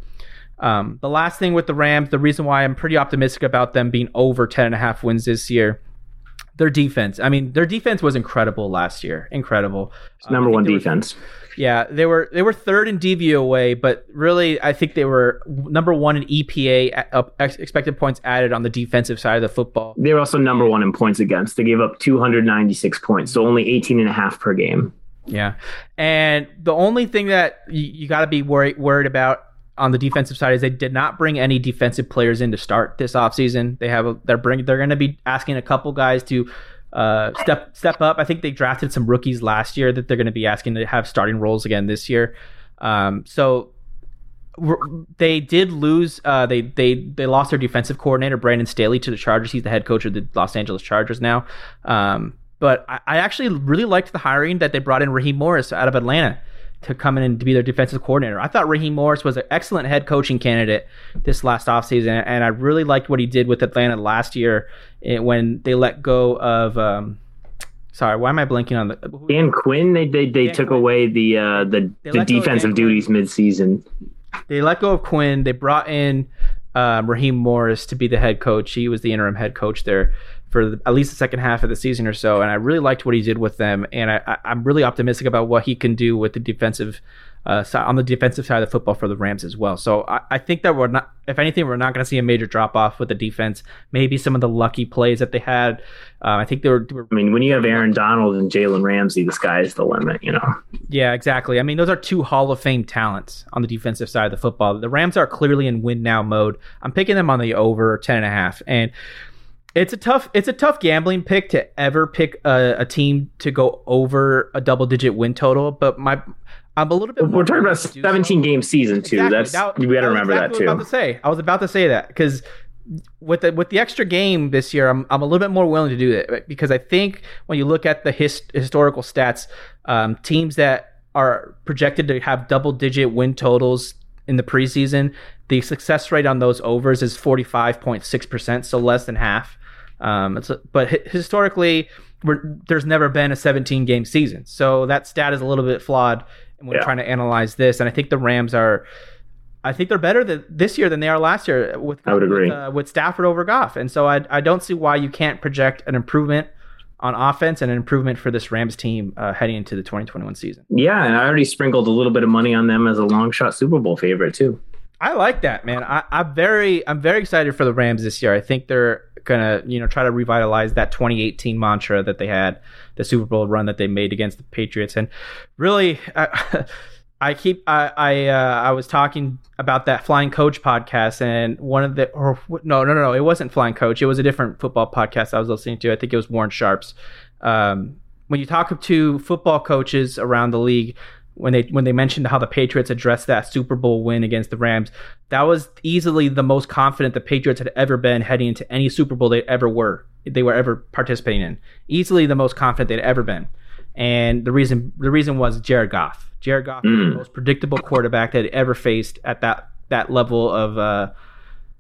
Um, the last thing with the Rams, the reason why I'm pretty optimistic about them being over 10 and a half wins this year, their defense. I mean, their defense was incredible last year. Incredible. It's number um, one defense. Yeah, they were they were third in DVOA, but really, I think they were number one in EPA uh, expected points added on the defensive side of the football. They were also number one in points against. They gave up 296 points, so only 18 and a half per game. Yeah, and the only thing that you, you got to be worried worried about on the defensive side is they did not bring any defensive players in to start this offseason. They have a, they're bring they're going to be asking a couple guys to uh, step step up. I think they drafted some rookies last year that they're going to be asking to have starting roles again this year. Um, so they did lose. Uh, they they they lost their defensive coordinator Brandon Staley to the Chargers. He's the head coach of the Los Angeles Chargers now. Um, but I, I, actually really liked the hiring that they brought in Raheem Morris out of Atlanta to come in and to be their defensive coordinator. I thought Raheem Morris was an excellent head coaching candidate this last offseason, and I really liked what he did with Atlanta last year eh, when they let go of. Um, sorry, why am I blinking on the Dan Quinn? They they, they took Quinn. away the uh, the, the defensive duties Quinn. midseason. They let go of Quinn. They brought in um, Raheem Morris to be the head coach. He was the interim head coach there for the, at least the second half of the season or so, and I really liked what he did with them. And I, am really optimistic about what he can do with the defensive uh, side, on the defensive side of the football for the Rams as well. So I, I think that we're not, if anything, we're not going to see a major drop off with the defense. Maybe some of the lucky plays that they had. Uh, I think they were, were, I mean, when you have Aaron Donald and Jalen Ramsey, the sky is the limit. You know. Yeah, exactly. I mean, those are two Hall of Fame talents on the defensive side of the football. The Rams are clearly in win now mode. I'm picking them on the over ten and a half and. It's a tough it's a tough gambling pick to ever pick a, a team to go over a double digit win total, but my I'm a little bit. We're talking about 17 game season too. Exactly. That's that, you got to remember exactly that too. I was about to say. I was about to say that because with the with the extra game this year, I'm I'm a little bit more willing to do that because I think when you look at the his, historical stats, um, teams that are projected to have double digit win totals in the preseason, the success rate on those overs is 45.6 percent, so less than half. Um, a, but historically, there's never been a 17 game season, so that stat is a little bit flawed when yeah. trying to analyze this. And I think the Rams are, I think they're better than, this year than they are last year. With I would agree with, uh, with Stafford over Goff, and so I I don't see why you can't project an improvement on offense and an improvement for this Rams team uh, heading into the 2021 season. Yeah, and I already sprinkled a little bit of money on them as a long shot Super Bowl favorite too. I like that, man. I, am very I'm very excited for the Rams this year. I think they're gonna you know try to revitalize that 2018 mantra that they had, the Super Bowl run that they made against the Patriots, and really. I, I keep I I, uh, I was talking about that Flying Coach podcast and one of the or no no no no it wasn't Flying Coach it was a different football podcast I was listening to I think it was Warren Sharp's. Um, when you talk to football coaches around the league, when they when they mentioned how the Patriots addressed that Super Bowl win against the Rams, that was easily the most confident the Patriots had ever been heading into any Super Bowl they ever were they were ever participating in. Easily the most confident they'd ever been. And the reason the reason was Jared Goff. Jared Goff mm. was the mm. most predictable quarterback that ever faced at that that level of uh,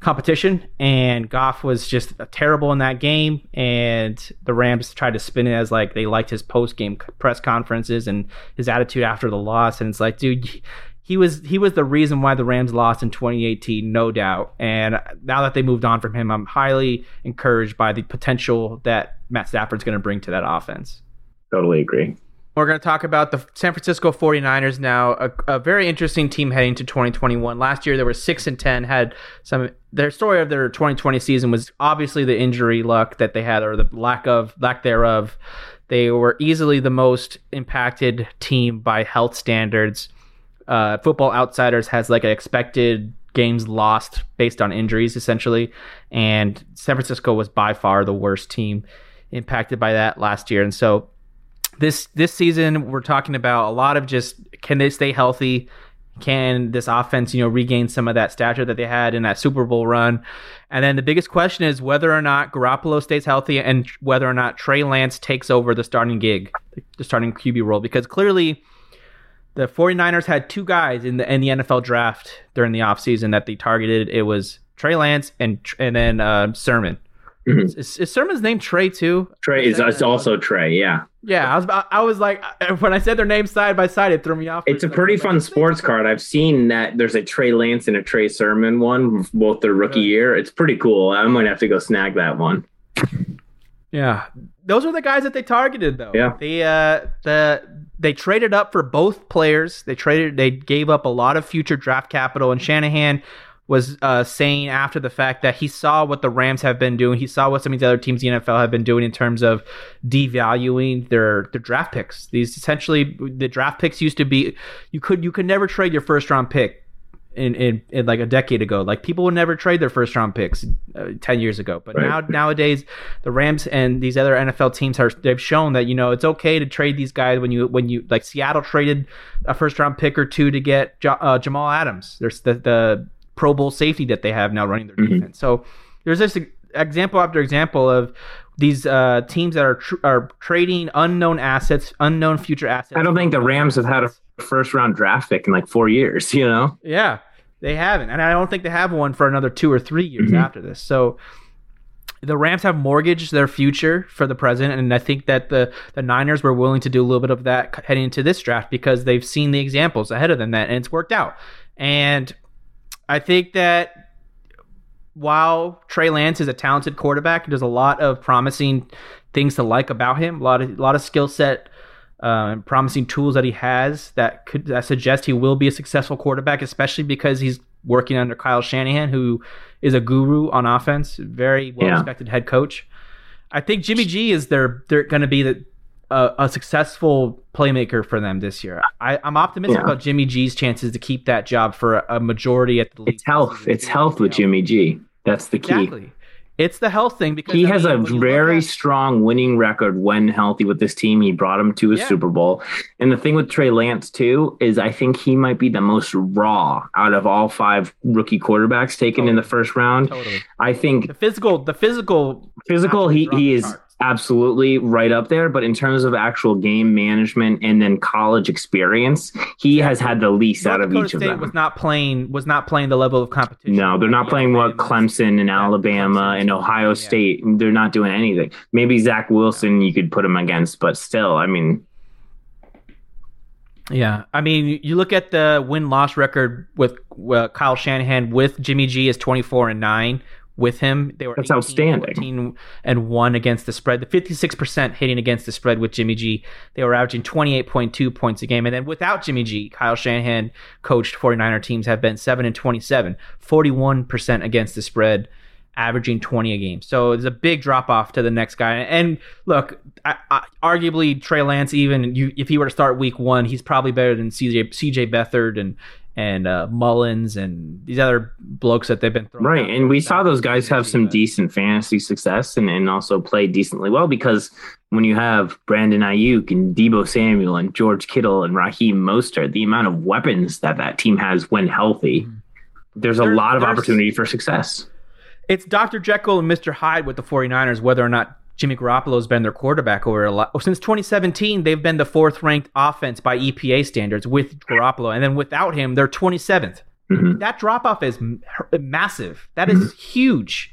competition, and Goff was just terrible in that game. And the Rams tried to spin it as like they liked his post game press conferences and his attitude after the loss. And it's like, dude, he was he was the reason why the Rams lost in 2018, no doubt. And now that they moved on from him, I'm highly encouraged by the potential that Matt Stafford's going to bring to that offense. Totally agree. We're going to talk about the San Francisco 49ers now, a, a, very interesting team heading to 2021. Last year they were 6 and 10, had some their story of their 2020 season was obviously the injury luck that they had or the lack of lack thereof. They were easily the most impacted team by health standards. Uh, Football Outsiders has like an expected games lost based on injuries essentially, and San Francisco was by far the worst team impacted by that last year. And so this this season we're talking about a lot of just can they stay healthy? Can this offense you know regain some of that stature that they had in that super bowl run? And then the biggest question is whether or not garoppolo stays healthy and whether or not trey lance takes over the starting gig the starting qb role. Because clearly the 49ers had two guys in the in the nfl draft during the offseason that they targeted. It was trey lance and and then uh, sermon Mm-hmm. Is, is, Sermon's name Trey too? Trey is it's also Trey. Yeah. Yeah, I was I was like when I said their names side by side, it threw me off. It's a pretty fun sports card. I've seen that there's a Trey Lance and a Trey Sermon one, both their rookie yeah. year. It's pretty cool. I might have to go snag that one. Yeah, those are the guys that they targeted though. Yeah, they uh the they traded up for both players. They traded they gave up a lot of future draft capital, and Shanahan was uh, saying after the fact that he saw what the Rams have been doing. He saw what some of these other teams in the NFL have been doing in terms of devaluing their their draft picks. These essentially the draft picks used to be you could you could never trade your first round pick in, in, in, like a decade ago. Like people would never trade their first round picks uh, ten years ago, but right. now nowadays the Rams and these other NFL teams are they've shown that you know it's okay to trade these guys when you when you like Seattle traded a first round pick or two to get uh, Jamal Adams. There's the the Pro Bowl safety that they have now running their mm-hmm. defense. So there's this example after example of these uh, teams that are tr- are trading unknown assets, unknown future assets. I don't think the Rams have had a first round draft pick in like four years. You know? Yeah, they haven't, and I don't think they have one for another two or three years mm-hmm. after this. So the Rams have mortgaged their future for the present, and I think that the the Niners were willing to do a little bit of that heading into this draft because they've seen the examples ahead of them that, and it's worked out. And I think that while Trey Lance is a talented quarterback, there's a lot of promising things to like about him. A lot of a lot of skill set uh, and promising tools that he has that could that suggest he will be a successful quarterback, especially because he's working under Kyle Shanahan, who is a guru on offense, very well respected yeah. head coach. I think Jimmy G is their they're going to be the a, a, successful playmaker for them this year. I, am optimistic yeah. about Jimmy G's chances to keep that job for a, a majority at the. League. It's health. It's health with Jimmy G. That's the key. Exactly. It's the health thing because he I has mean, a very strong winning record when healthy with this team. He brought him to a yeah. Super Bowl. And the thing with Trey Lance too is I think he might be the most raw out of all five rookie quarterbacks taken totally. in the first round. Totally. I think the physical, the physical, physical. He he is absolutely right up there. But in terms of actual game management and then college experience, he has had the least North out of Dakota each State of them. Was not playing was not playing the level of competition. No, they're not playing what Clemson and Alabama Clemson, and Ohio yeah. State. They're not doing anything. Maybe Zach Wilson you could put him against, but still, I mean. Yeah, I mean, you look at the win loss record with uh, Kyle Shanahan with Jimmy G is twenty four and nine with him. They were That's 18, outstanding. 14 and 1 against the spread. The 56% hitting against the spread with Jimmy G. They were averaging 28.2 points a game. And then without Jimmy G, Kyle Shanahan coached 49er teams have been 7 and 27, 41% against the spread, averaging 20 a game. So it's a big drop off to the next guy. And look, I, I, arguably Trey Lance, even you, if he were to start week one, he's probably better than CJ, CJ Beathard and and uh, Mullens and these other blokes that they've been throwing. Right, and we saw those guys have some decent fantasy success and, and also play decently well because when you have Brandon Aiyuk and Deebo Samuel and George Kittle and Raheem Mostert, the amount of weapons that that team has when healthy, mm-hmm. there's a lot of opportunity for success. It's Dr. Jekyll and Mr. Hyde with the 49ers, whether or not Jimmy Garoppolo's been their quarterback over a lot. Since 2017, they've been the fourth ranked offense by EPA standards with Garoppolo. And then without him, they're 27th. Mm-hmm. That drop off is massive. That is mm-hmm. huge.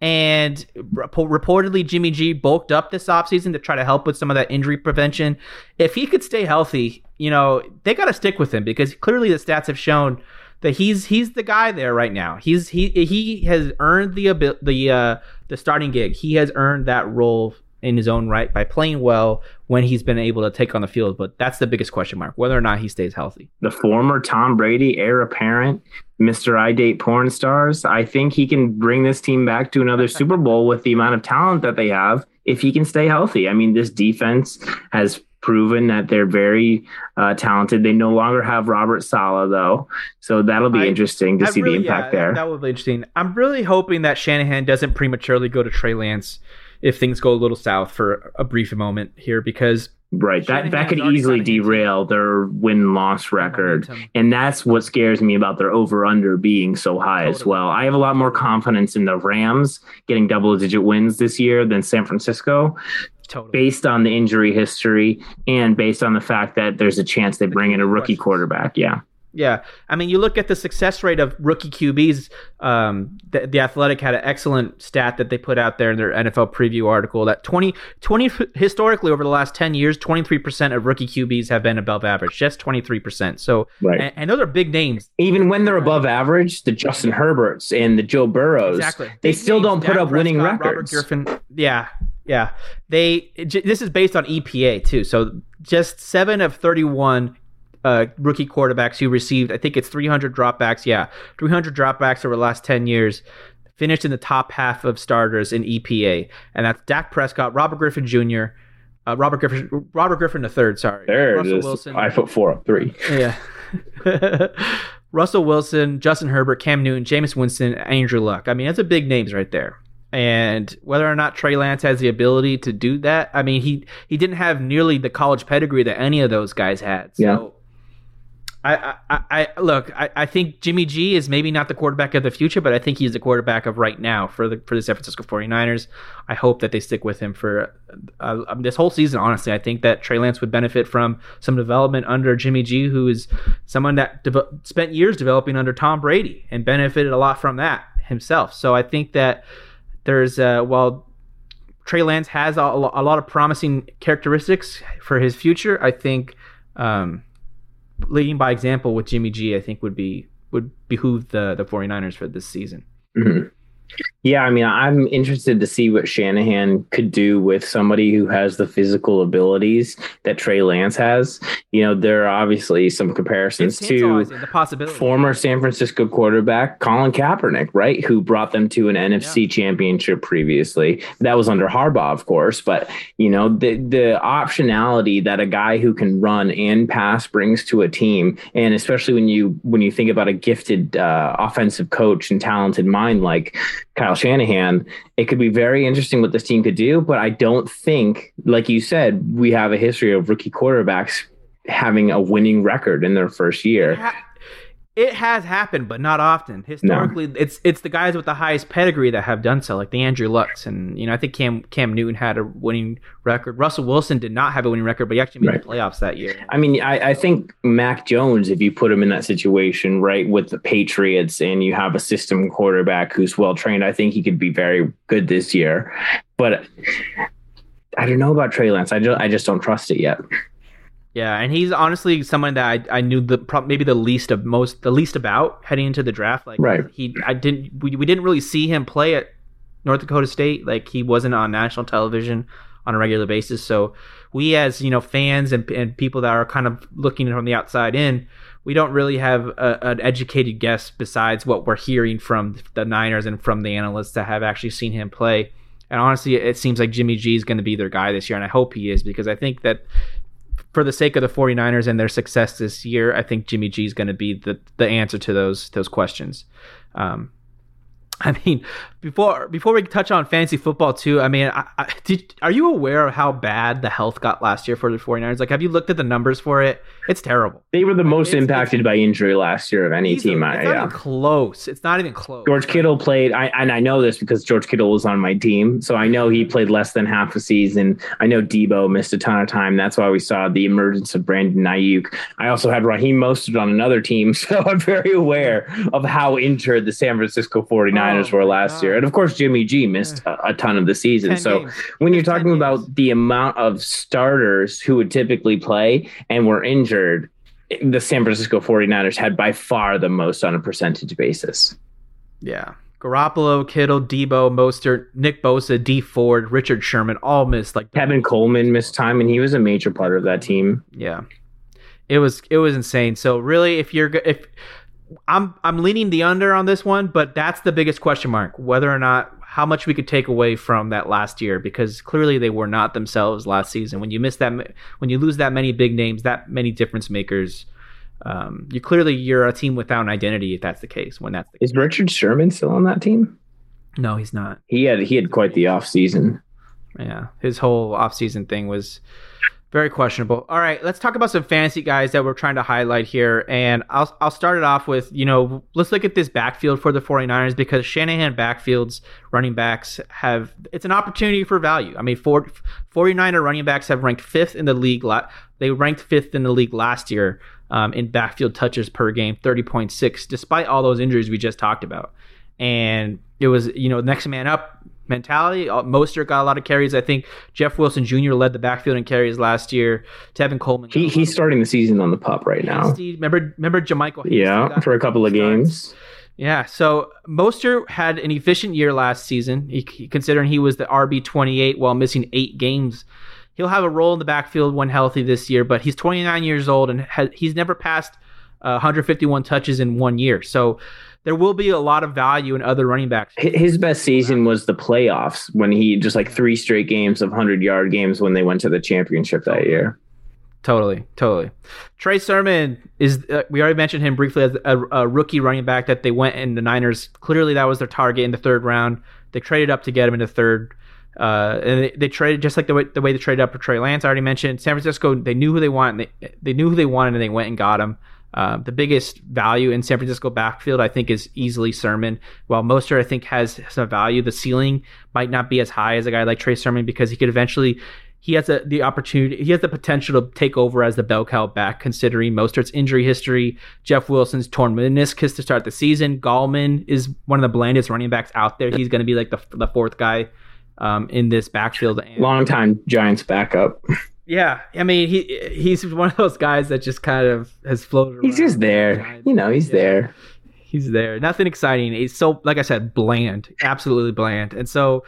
And reportedly, Jimmy G bulked up this offseason to try to help with some of that injury prevention. If he could stay healthy, you know, they got to stick with him because clearly the stats have shown that he's he's the guy there right now. He's he he has earned the the uh, the starting gig. He has earned that role in his own right by playing well when he's been able to take on the field. But that's the biggest question mark, whether or not he stays healthy. The former Tom Brady heir apparent, Mr. I date porn stars. I think he can bring this team back to another Super Bowl with the amount of talent that they have if he can stay healthy. I mean, this defense has proven that they're very uh, talented. They no longer have Robert Saleh though, so that'll be I, interesting to I see really, the impact yeah, there. That, will be interesting. I'm really hoping that Shanahan doesn't prematurely go to Trey Lance if things go a little south for a brief moment here because Right. That that could easily derail their win loss record. Momentum. And that's what scares me about their over under being so high totally. as well. I have a lot more confidence in the Rams getting double digit wins this year than San Francisco. Totally. Based on the injury history and based on the fact that there's a chance they bring in a rookie quarterback. Yeah. Yeah, I mean, you look at the success rate of rookie QBs. Um, the, the, Athletic had an excellent stat that they put out there in their NFL preview article that 20, 20 historically over the last 10 years, 23% of rookie QBs have been above average, just 23%. So, right. and, and those are big names. Even when they're above average, the Justin Herberts and the Joe Burrows, exactly. they big still names, don't put Dak up Prescott, winning records. Robert Griffin, yeah, yeah. They this is based on EPA too. So just seven of 31 uh, rookie quarterbacks who received, I think it's 300 dropbacks. Yeah, 300 dropbacks over the last 10 years. Finished in the top half of starters in EPA, and that's Dak Prescott, Robert Griffin Jr., uh, Robert Griffin, Robert Griffin the third. Sorry, there Russell it is. Wilson, five foot four, three. Yeah. Russell Wilson, Justin Herbert, Cam Newton, Jameis Winston, Andrew Luck. I mean, that's a big names right there. And whether or not Trey Lance has the ability to do that, I mean, he he didn't have nearly the college pedigree that any of those guys had. So yeah. I, I, I look. I, I think Jimmy G is maybe not the quarterback of the future, but I think he's the quarterback of right now for the for the San Francisco 49ers. I hope that they stick with him for uh, um, this whole season. Honestly, I think that Trey Lance would benefit from some development under Jimmy G, who is someone that de- spent years developing under Tom Brady and benefited a lot from that himself. So I think that there's uh, while Trey Lance has a, a lot of promising characteristics for his future, I think. Um, leading by example with Jimmy G, I think would be would behoove the the 49ers for this season. Mm-hmm. Yeah, I mean, I'm interested to see what Shanahan could do with somebody who has the physical abilities that Trey Lance has. You know, there are obviously some comparisons to the possibility. former San Francisco quarterback Colin Kaepernick, right, who brought them to an NFC yeah. championship previously. That was under Harbaugh, of course, but you know, the the optionality that a guy who can run and pass brings to a team, and especially when you when you think about a gifted uh, offensive coach and talented mind like Kyle Shanahan, it could be very interesting what this team could do. But I don't think, like you said, we have a history of rookie quarterbacks having a winning record in their first year. It has happened, but not often. Historically, no. it's it's the guys with the highest pedigree that have done so, like the Andrew Lucks, and you know I think Cam Cam Newton had a winning record. Russell Wilson did not have a winning record, but he actually made right. the playoffs that year. I mean, I, I think Mac Jones, if you put him in that situation, right, with the Patriots, and you have a system quarterback who's well trained, I think he could be very good this year. But I don't know about Trey Lance. I just I just don't trust it yet. Yeah, and he's honestly someone that I, I knew the maybe the least of most the least about heading into the draft. Like right. he I didn't we, we didn't really see him play at North Dakota State. Like he wasn't on national television on a regular basis. So we as you know fans and and people that are kind of looking from the outside in, we don't really have a, an educated guess besides what we're hearing from the Niners and from the analysts that have actually seen him play. And honestly, it seems like Jimmy G is going to be their guy this year, and I hope he is because I think that for the sake of the 49ers and their success this year, I think Jimmy G is going to be the, the answer to those those questions. Um, I mean, before before we touch on fantasy football too, I mean, I, I, did, are you aware of how bad the health got last year for the 49ers? Like, have you looked at the numbers for it? It's terrible. They were the most it's, impacted it's, by injury last year of any team. It's I, not yeah. even close. It's not even close. George Kittle played, I, and I know this because George Kittle was on my team, so I know he played less than half a season. I know Deebo missed a ton of time. That's why we saw the emergence of Brandon Aiyuk. I also had Raheem Mostert on another team, so I'm very aware of how injured the San Francisco 49ers oh, were last God. year. And of course, Jimmy G missed a, a ton of the season. So games. when you're talking about the amount of starters who would typically play and were injured, the San Francisco 49ers had by far the most on a percentage basis. Yeah. Garoppolo, Kittle, Deebo, Mostert, Nick Bosa, Dee Ford, Richard Sherman all missed like Tevin Coleman missed time and he was a major part of that team. Yeah. It was it was insane. So really if you're if I'm I'm leaning the under on this one, but that's the biggest question mark whether or not how much we could take away from that last year because clearly they were not themselves last season. When you miss that, when you lose that many big names, that many difference makers, um, you clearly you're a team without an identity. If that's the case, when that's the is Richard Sherman still on that team? No, he's not. He had he had quite the off season. Yeah, his whole off season thing was very questionable. All right, let's talk about some fantasy guys that we're trying to highlight here. And I'll, I'll start it off with, you know, let's look at this backfield for the 49ers because Shanahan backfields, running backs have, it's an opportunity for value. I mean, 40, 49er running backs have ranked fifth in the league. They ranked fifth in the league last year um, in backfield touches per game, 30.6, despite all those injuries we just talked about. And it was, you know, next man up mentality. Uh, Mostert got a lot of carries. I think Jeff Wilson Jr. led the backfield in carries last year. Tevin Coleman. He, he's starting the season on the pup right now. Steve, remember, remember JaMycal? Yeah, for a couple of games. Yeah, so Mostert had an efficient year last season, he, considering he was the RB 28 while missing eight games. He'll have a role in the backfield when healthy this year, but he's 29 years old and has, he's never passed uh, 151 touches in one year. So there will be a lot of value in other running backs. His best season was the playoffs when he just like three straight games of 100 yard games when they went to the championship that year. Totally, totally. Trey Sermon is. Uh, we already mentioned him briefly as a, a, rookie running back that they went in the Niners. Clearly, that was their target in the third round. They traded up to get him in the third. Uh, and they, they, traded just like the way the way they traded up for Trey Lance. I already mentioned San Francisco. They knew who they wanted. They, they knew who they wanted, and they went and got him. Uh, the biggest value in San Francisco backfield, I think, is easily Sermon. While Mostert, I think, has some value, the ceiling might not be as high as a guy like Trey Sermon because he could eventually he has a, the opportunity, he has the potential to take over as the bell cow back, considering Mostert's injury history, Jeff Wilson's torn meniscus to start the season. Gallman is one of the blandest running backs out there. He's going to be like the, the fourth guy um, in this backfield. Long time Giants backup. Yeah, I mean he he's one of those guys that just kind of has floated. He's just there, you know. He's yeah. there. He's there. Nothing exciting. He's so, like I said, bland, absolutely bland. And so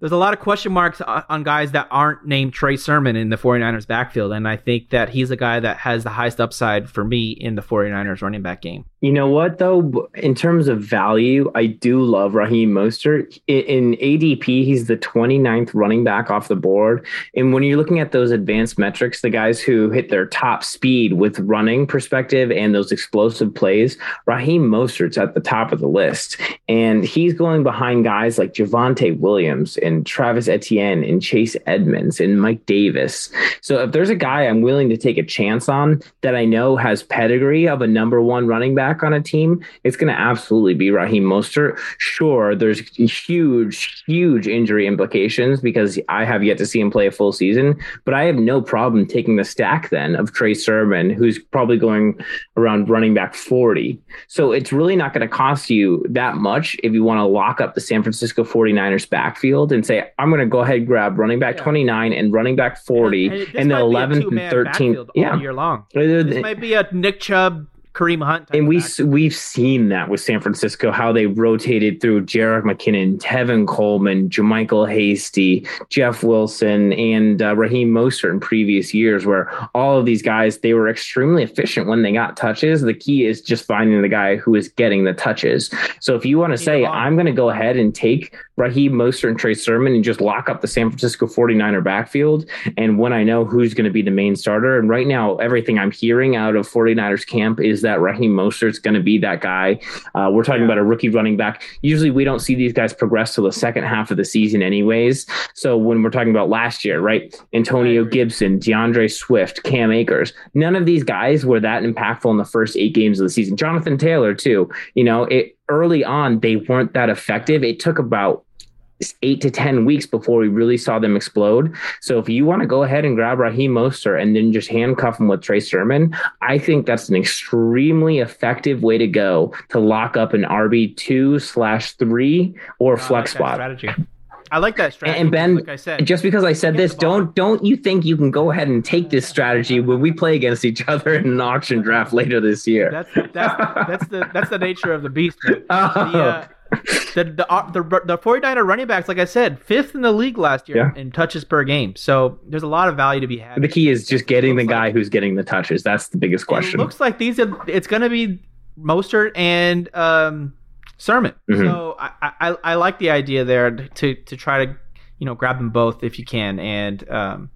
there's a lot of question marks on guys that aren't named Trey Sermon in the 49ers backfield. And I think that he's a guy that has the highest upside for me in the 49ers running back game. You know what, though? In terms of value, I do love Raheem Mostert. In ADP, he's the 29th running back off the board. And when you're looking at those advanced metrics, the guys who hit their top speed with running perspective and those explosive plays, Raheem Mostert's at the top of the list. And he's going behind guys like Javonte Williams and Travis Etienne and Chase Edmonds and Mike Davis. So if there's a guy I'm willing to take a chance on that I know has pedigree of a number one running back on a team, it's going to absolutely be Raheem Mostert. Sure, there's huge, huge injury implications because I have yet to see him play a full season, but I have no problem taking the stack then of Trey Sermon, who's probably going around running back 40. So it's really not going to cost you that much if you want to lock up the San Francisco 49ers backfield and say, I'm going to go ahead and grab running back yeah. 29 and running back 40 and, and the 11th and 13th. Yeah. year long. This might be a Nick Chubb Kareem Hunt. And we we've seen that with San Francisco, how they rotated through Jerick McKinnon, Tevin Coleman, JaMycal Hasty, Jeff Wilson, and uh, Raheem Mostert in previous years, where all of these guys they were extremely efficient when they got touches. The key is just finding the guy who is getting the touches. So if you want to say, I'm going to go ahead and take Raheem Mostert and Trey Sermon and just lock up the San Francisco 49er backfield, and when I know who's going to be the main starter, and right now everything I'm hearing out of 49ers camp is that Raheem Mostert's going to be that guy. Uh, we're talking yeah. about a rookie running back. Usually we don't see these guys progress till the second half of the season, anyways. So when we're talking about last year, right? Antonio Gibson, D'Andre Swift, Cam Akers, none of these guys were that impactful in the first eight games of the season. Jonathan Taylor, too. You know, it early on, they weren't that effective. It took about eight to 10 weeks before we really saw them explode. So if you want to go ahead and grab Raheem Mostert and then just handcuff him with Trey Sermon, I think that's an extremely effective way to go to lock up an RB2 slash three or flex like spot. Strategy. I like that strategy. And Ben, like I said, just because I said this, don't don't you think you can go ahead and take this strategy when we play against each other in an auction draft later this year? That's that's that's the that's the nature of the beast. Oh. The, uh, the the, uh, the the 49er running backs, like I said, fifth in the league last year yeah. in touches per game. So there's a lot of value to be had. The key is just getting the guy like, who's getting the touches. That's the biggest question. It looks like these are. It's going to be Mostert and um, Sermon. Mm-hmm. So I, I I like the idea there to to try to you know grab them both if you can and um,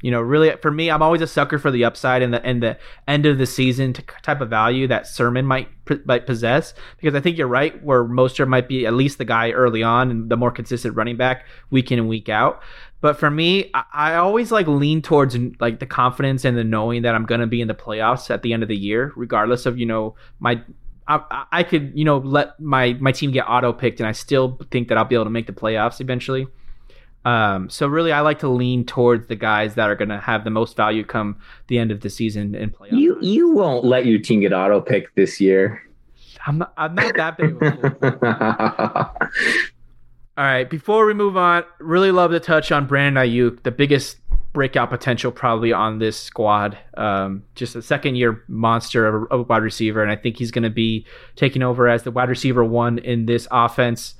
you know, really for me, I'm always a sucker for the upside and the and the end of the season type of value that Sermon might might possess because I think you're right where Mostert might be at least the guy early on and the more consistent running back week in and week out. But for me, I, I always like lean towards like the confidence and the knowing that I'm going to be in the playoffs at the end of the year, regardless of you know my I, I, could, you know, let my my team get auto picked, and I still think that I'll be able to make the playoffs eventually. Um, so really, I like to lean towards the guys that are going to have the most value come the end of the season and play. You you won't let your team get auto picked this year. I'm not. I'm not that big. All right. Before we move on, really love to touch on Brandon Aiyuk, the biggest breakout potential probably on this squad. Um, just a second year monster of a, of a wide receiver, and I think he's going to be taking over as the wide receiver one in this offense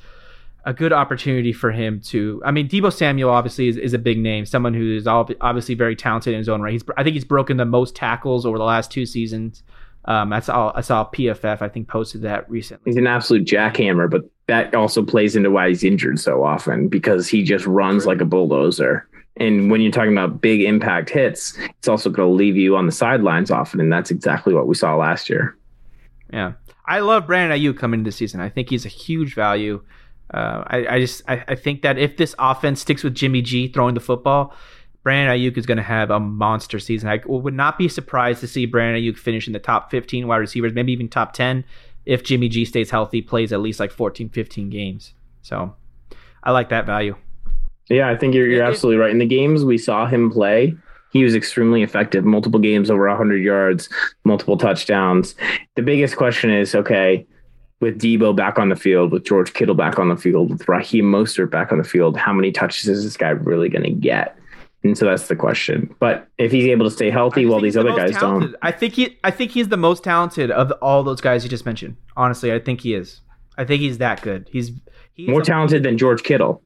a good opportunity for him to. I mean, Deebo Samuel obviously is, is a big name, someone who is obviously very talented in his own right. He's, I think he's broken the most tackles over the last two seasons. Um, that's all I saw. PFF I think posted that recently. He's an absolute jackhammer, but that also plays into why he's injured so often because he just runs like a bulldozer And when you're talking about big impact hits, it's also going to leave you on the sidelines often. And that's exactly what we saw last year. Yeah. I love Brandon Aiyuk coming into the season. I think he's a huge value. Uh, I, I, just I, I, think that if this offense sticks with Jimmy G throwing the football, Brandon Aiyuk is going to have a monster season. I would not be surprised to see Brandon Aiyuk finish in the top 15 wide receivers, maybe even top 10 if Jimmy G stays healthy, plays at least like 14, 15 games. So I like that value. Yeah, I think you're, you're absolutely right. In the games we saw him play, he was extremely effective. Multiple games over 100 yards, multiple touchdowns. The biggest question is okay, with Deebo back on the field, with George Kittle back on the field, with Raheem Mostert back on the field, how many touches is this guy really going to get? And so that's the question. But if he's able to stay healthy while these the other guys talented. don't, I think he, I think he's the most talented of all those guys you just mentioned. Honestly, I think he is. I think he's that good. He's, he's more talented than George Kittle.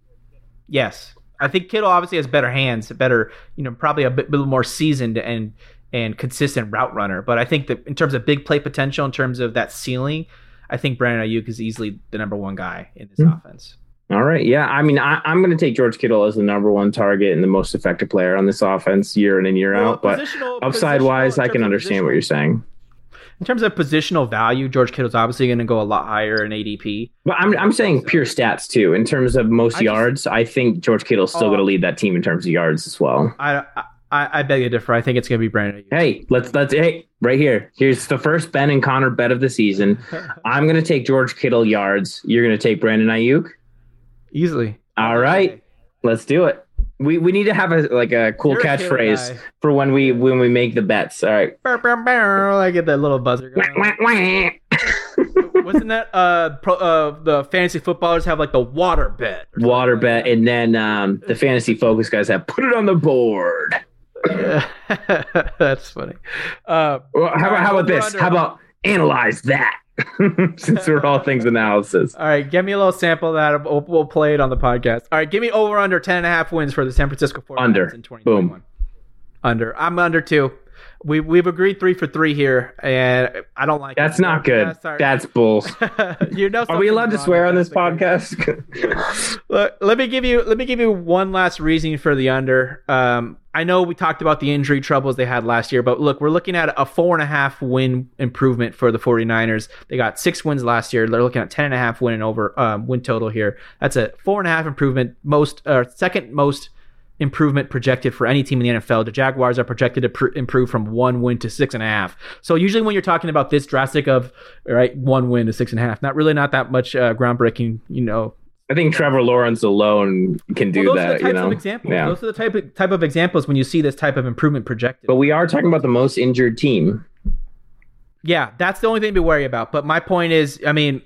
Yes, I think Kittle obviously has better hands, better, you know, probably a bit, bit more seasoned and and consistent route runner. But I think that in terms of big play potential, in terms of that ceiling, I think Brandon Aiyuk is easily the number one guy in this mm-hmm. offense. All right. Yeah. I mean, I, am going to take George Kittle as the number one target and the most effective player on this offense year in and year well, out. But upside wise, I can understand what you're saying. In terms of positional value, George Kittle's obviously going to go a lot higher in ADP. But I'm, I'm saying pure stats too. In terms of most I yards, just, I think George Kittle's still oh, going to lead that team in terms of yards as well. I, I, I beg to differ. I think it's going to be Brandon. Hey, let's let's hey right here. Here's the first Ben and Connor bet of the season. I'm going to take George Kittle yards. You're going to take Brandon Aiyuk. Easily. All right, let's do it. We we need to have a like a cool You're catchphrase a for when we when we make the bets. All right. Burr, burr, burr, I get that little buzzer going. Wasn't that uh, pro, uh the fantasy footballers have like the water bet? Water bet, and then um the fantasy focus guys have put it on the board. That's funny. Uh, well, how about how about this? How about analyze that? Since we're all things analysis. All right, give me a little sample of that. We'll, we'll, play it on the podcast. All right, give me over under 10 and a half wins for the San Francisco 49ers under. in 2021. Boom. Under. I'm under two. We we've agreed three for three here, and I don't like. That's it. not good. That's bull. you know, are we allowed to swear on this podcast? Look, let me give you let me give you one last reason for the under. Um, I know we talked about the injury troubles they had last year, but look, we're looking at a four and a half win improvement for the 49ers. They got six wins last year. They're looking at 10 and win and over um, win total here. That's a four and a half improvement, most uh, second most improvement projected for any team in the NFL. The Jaguars are projected to pr- improve from one win to six and a half. So usually when you're talking about this drastic of right one win to six and a half, not really not that much uh, groundbreaking, you know. I think Trevor Lawrence alone can do well, that. you know, examples. Yeah. Those are the type of, type of examples when you see this type of improvement projected. But we are talking about the most injured team. Yeah, that's the only thing to be worried about. But my point is, I mean,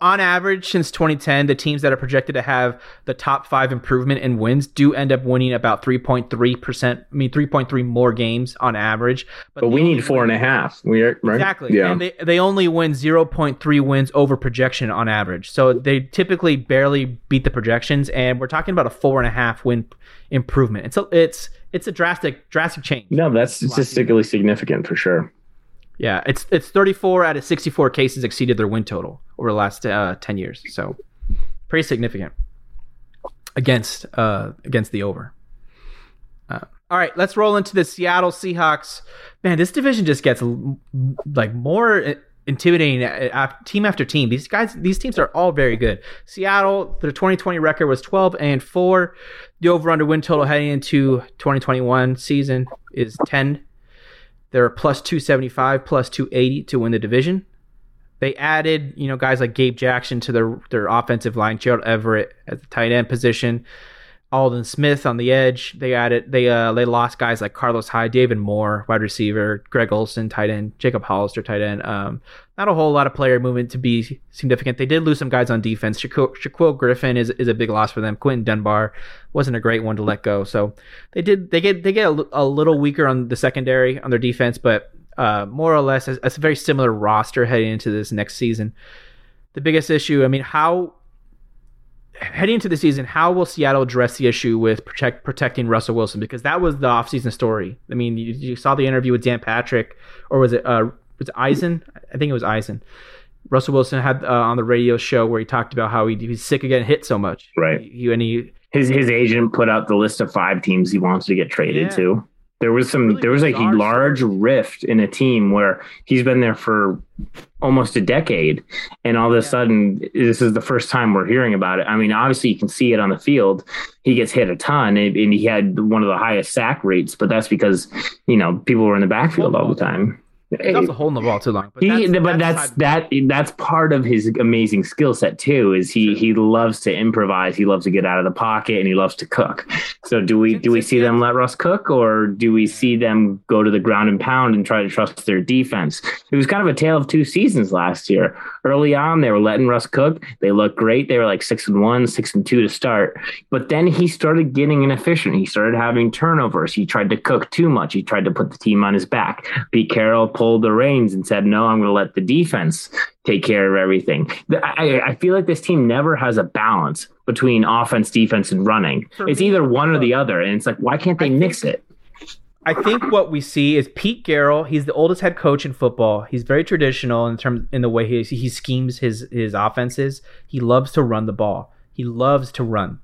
on average since 2010 the teams that are projected to have the top five improvement in wins do end up winning about 3.3% i mean 3.3 more games on average. But, but we need four and a half. We are right? Exactly. Yeah. And they, they only win 0.3 wins over projection on average. So they typically barely beat the projections and we're talking about a four and a half win improvement. It's a, it's it's a drastic drastic change. No that's statistically significant for sure yeah, it's it's 34 out of 64 cases exceeded their win total over the last uh, 10 years. So pretty significant against uh, against the over. Uh, all right, let's roll into the Seattle Seahawks. Man, this division just gets like more intimidating team after team. These guys, these teams are all very good. Seattle, their 2020 record was 12 and 4. The over under win total heading into 2021 season is 10 they're plus 275, plus 280 to win the division. They added, you know, guys like Gabe Jackson to their their offensive line, Gerald Everett at the tight end position. Aldon Smith on the edge. They added they uh they lost guys like Carlos Hyde, David Moore, wide receiver, Greg Olsen, tight end, Jacob Hollister, tight end. Um, not a whole lot of player movement to be significant. They did lose some guys on defense. Shaquill, Griffin is, is a big loss for them. Quinton Dunbar wasn't a great one to let go. So they did they get they get a, a little weaker on the secondary on their defense, but uh, more or less a, a very similar roster heading into this next season. The biggest issue, I mean, how heading into the season, how will Seattle address the issue with protect, protecting Russell Wilson? Because that was the offseason story. I mean, you, you, saw the interview with Dan Patrick, or was it uh, was Eisen? I think it was Eisen. Russell Wilson had uh, on the radio show where he talked about how he, he's sick of getting hit so much. Right. He, and he his his agent put out the list of five teams he wants to get traded yeah. to. There was some really there was like a large rift in a team where he's been there for almost a decade and all of a yeah. sudden this is the first time we're hearing about it. I mean, obviously you can see it on the field. He gets hit a ton and, and he had one of the highest sack rates, but that's because, you know, people were in the backfield all the time. He's also holding the ball too long. But he, that's, but that's, that's that that's part of his amazing skill set too. Is he he loves to improvise. He loves to get out of the pocket and he loves to cook. So do we do we see them let Russ cook or do we see mm. them go to the ground and pound and try to trust their defense? It was kind of a tale of two seasons last year. Early on, they were letting Russ cook. They looked great. They were like six and one, six and two to start. But then he started getting inefficient. He started having turnovers. He tried to cook too much. He tried to put the team on his back. Pete Carroll pulled the reins and said, "No, I'm going to let the defense take care of everything." I, I, feel like this team never has a balance between offense, defense, and running. For it's me, either one or the other, and it's like, why can't they mix it? I think what we see is Pete Carroll. He's the oldest head coach in football. He's very traditional in terms in the way he he schemes his his offenses. He loves to run the ball. He loves to run.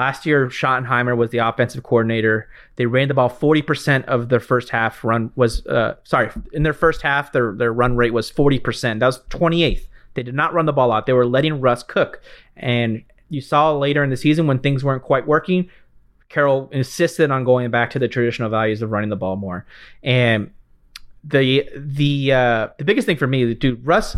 Last year, Schottenheimer was the offensive coordinator. They ran the ball 40% of their first half run was uh, sorry, in their first half, their their run rate was 40%. That was 28th. They did not run the ball out. They were letting Russ cook. And you saw later in the season when things weren't quite working, Carroll insisted on going back to the traditional values of running the ball more. And the the uh, the biggest thing for me, dude, Russ,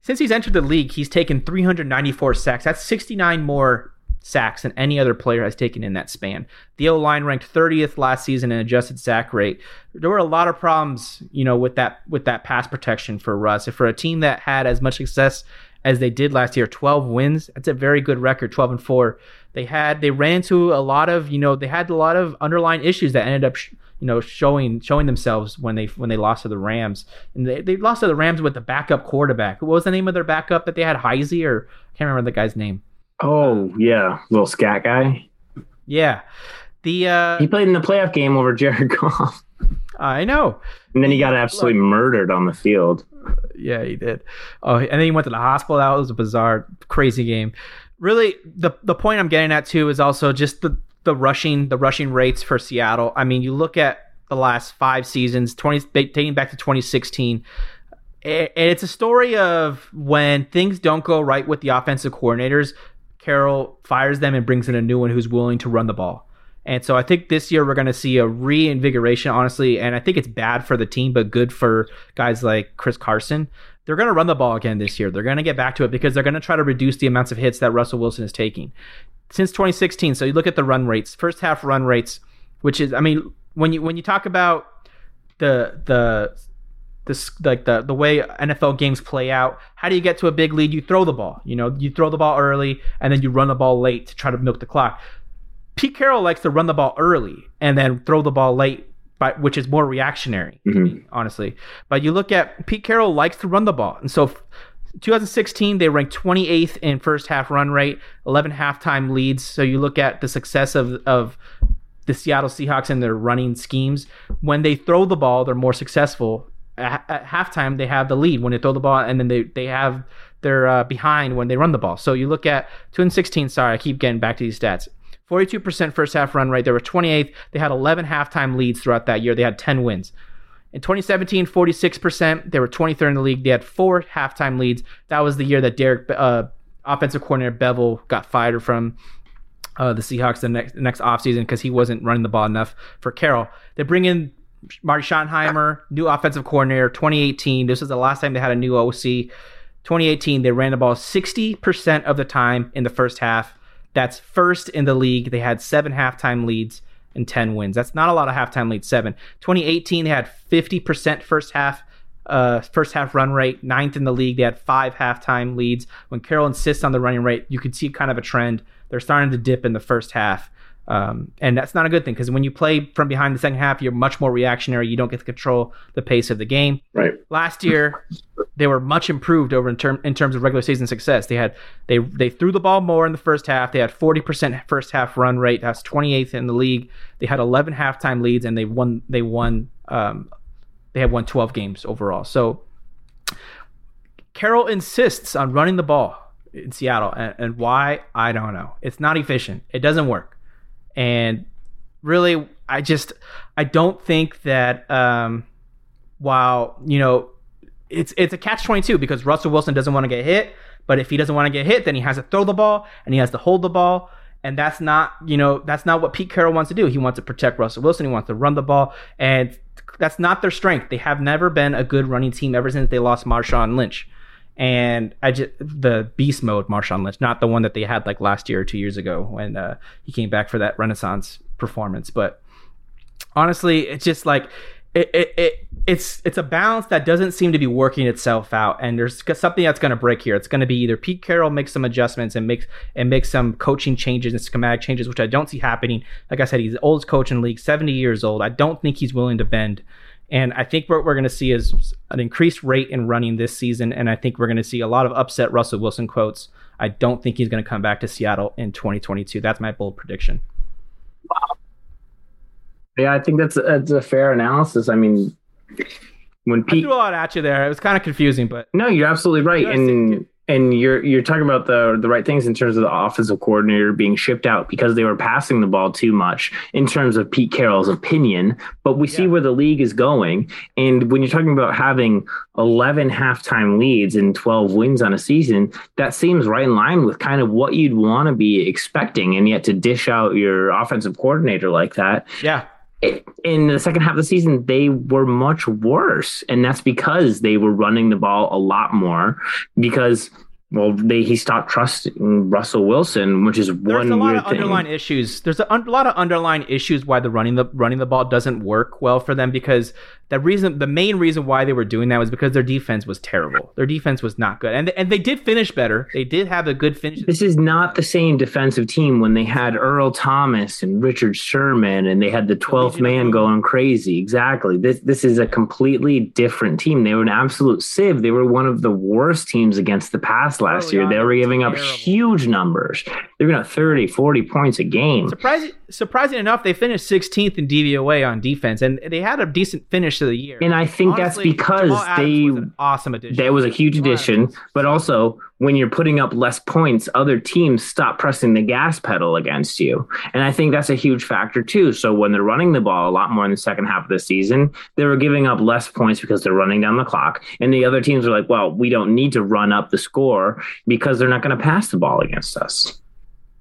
since he's entered the league, he's taken 394 sacks. That's 69 more sacks than any other player has taken in that span. The O line ranked 30th last season in adjusted sack rate. There were a lot of problems, you know, with that with that pass protection for Russ. If for a team that had as much success as they did last year, 12 wins, that's a very good record, 12 and 4. They had they ran into a lot of, you know, they had a lot of underlying issues that ended up sh- you know showing showing themselves when they when they lost to the Rams and they, they lost to the Rams with the backup quarterback. What was the name of their backup that they had? Heisey or I can't remember the guy's name. Oh yeah, little scat guy. Yeah, the uh, he played in the playoff game over Jared Goff. I know. And then he got absolutely Look, murdered on the field. Yeah, he did. Oh, and then he went to the hospital. That was a bizarre, crazy game. Really, the the point I'm getting at too is also just the the rushing the rushing rates for Seattle. I mean, you look at the last five seasons, twenty dating back to 2016 and it's a story of when things don't go right with the offensive coordinators, Carroll fires them and brings in a new one who's willing to run the ball. And so I think this year we're going to see a reinvigoration, honestly. And I think it's bad for the team, but good for guys like Chris Carson. They're going to run the ball again this year. They're going to get back to it because they're going to try to reduce the amounts of hits that Russell Wilson is taking. Since 2016, so you look at the run rates, first half run rates, which is, I mean, when you when you talk about the the this like the the way NFL games play out. How do you get to a big lead? You throw the ball. You know, you throw the ball early and then you run the ball late to try to milk the clock. Pete Carroll likes to run the ball early and then throw the ball late, but which is more reactionary, mm-hmm. honestly. But you look at Pete Carroll likes to run the ball, and so 2016 they ranked 28th in first half run rate, 11 halftime leads. So you look at the success of of the Seattle Seahawks and their running schemes. When they throw the ball, they're more successful at, halftime they have the lead when they throw the ball, and then they they have they're uh, behind when they run the ball. So you look at 2016. Sorry, I keep getting back to these stats. 42% first half run rate. They were 28th. They had 11 halftime leads throughout that year. They had 10 wins. In 2017, 46%. They were 23rd in the league. They had four halftime leads. That was the year that Derek, uh, offensive coordinator Bevell, got fired from uh, the Seahawks the next, the next offseason because he wasn't running the ball enough for Carroll. They bring in Marty Schottenheimer, new offensive coordinator, 2018. This is the last time they had a new OC. 2018, they ran the ball 60% of the time in the first half. That's first in the league. They had seven halftime leads and 10 wins. That's not a lot of halftime leads, seven. 2018, they had 50% first half. Uh, first half run rate, ninth in the league. They had five halftime leads. When Carroll insists on the running rate, you can see kind of a trend. They're starting to dip in the first half. Um, and that's not a good thing because when you play from behind the second half, you're much more reactionary. You don't get to control the pace of the game. Right. Last year, they were much improved over in term in terms of regular season success. They had they they threw the ball more in the first half. They had 40% first half run rate. That's 28th in the league. They had 11 halftime leads and they won they won um, they have won 12 games overall. So Carroll insists on running the ball in Seattle and, and why I don't know. It's not efficient. It doesn't work. And really, I just I don't think that um, while you know it's it's a catch twenty two because Russell Wilson doesn't want to get hit, but if he doesn't want to get hit, then he has to throw the ball and he has to hold the ball. And that's not, you know, that's not what Pete Carroll wants to do. He wants to protect Russell Wilson. He wants to run the ball. And that's not their strength. They have never been a good running team ever since they lost Marshawn Lynch. And I just the beast mode Marshawn Lynch, not the one that they had like last year or two years ago when uh, he came back for that Renaissance performance. But honestly, it's just like it, it, it it's it's a balance that doesn't seem to be working itself out. And there's something that's going to break here. It's going to be either pete carroll makes some adjustments and makes and makes some coaching changes and schematic changes which i don't see happening. Like i said he's the oldest coach in the league 70 years old. I don't think he's willing to bend and i think what we're going to see is an increased rate in running this season and i think we're going to see a lot of upset russell wilson quotes. I don't think he's going to come back to seattle in 2022 that's my bold prediction. Wow. Yeah, I think that's a, that's a fair analysis. I mean, when Pete I threw a lot at you there, it was kind of confusing, but no, you're absolutely right. And and you're you're talking about the the right things in terms of the offensive coordinator being shipped out because they were passing the ball too much in terms of Pete Carroll's opinion. But we yeah. see where the league is going, and when you're talking about having 11 halftime leads and 12 wins on a season, that seems right in line with kind of what you'd want to be expecting, and yet to dish out your offensive coordinator like that, yeah in the second half of the season, they were much worse. And that's because they were running the ball a lot more because well, they he stopped trusting Russell Wilson, which is There's one a lot of thing. underlying issues. There's a, un- lot of underlying issues why the running the running the ball doesn't work well for them because the reason the main reason why they were doing that was because their defense was terrible. Their defense was not good, and and they did finish better. They did have a good finish. This is not the same defensive team when they had Earl Thomas and Richard Sherman, and they had the twelfth man going crazy. Exactly. This this is a completely different team. They were an absolute sieve. They were one of the worst teams against the pass last year. They were giving up huge numbers. They were going 30, 40 points a game. Surprising, surprising enough, they finished 16th in DVOA on defense, and they had a decent finish to the year. And I think Honestly, that's because they awesome addition. That was a huge addition, but also when you're putting up less points, other teams stop pressing the gas pedal against you. And I think that's a huge factor too. So when they're running the ball a lot more in the second half of the season, they were giving up less points because they're running down the clock. And the other teams are like, well, we don't need to run up the score because they're not going to pass the ball against us.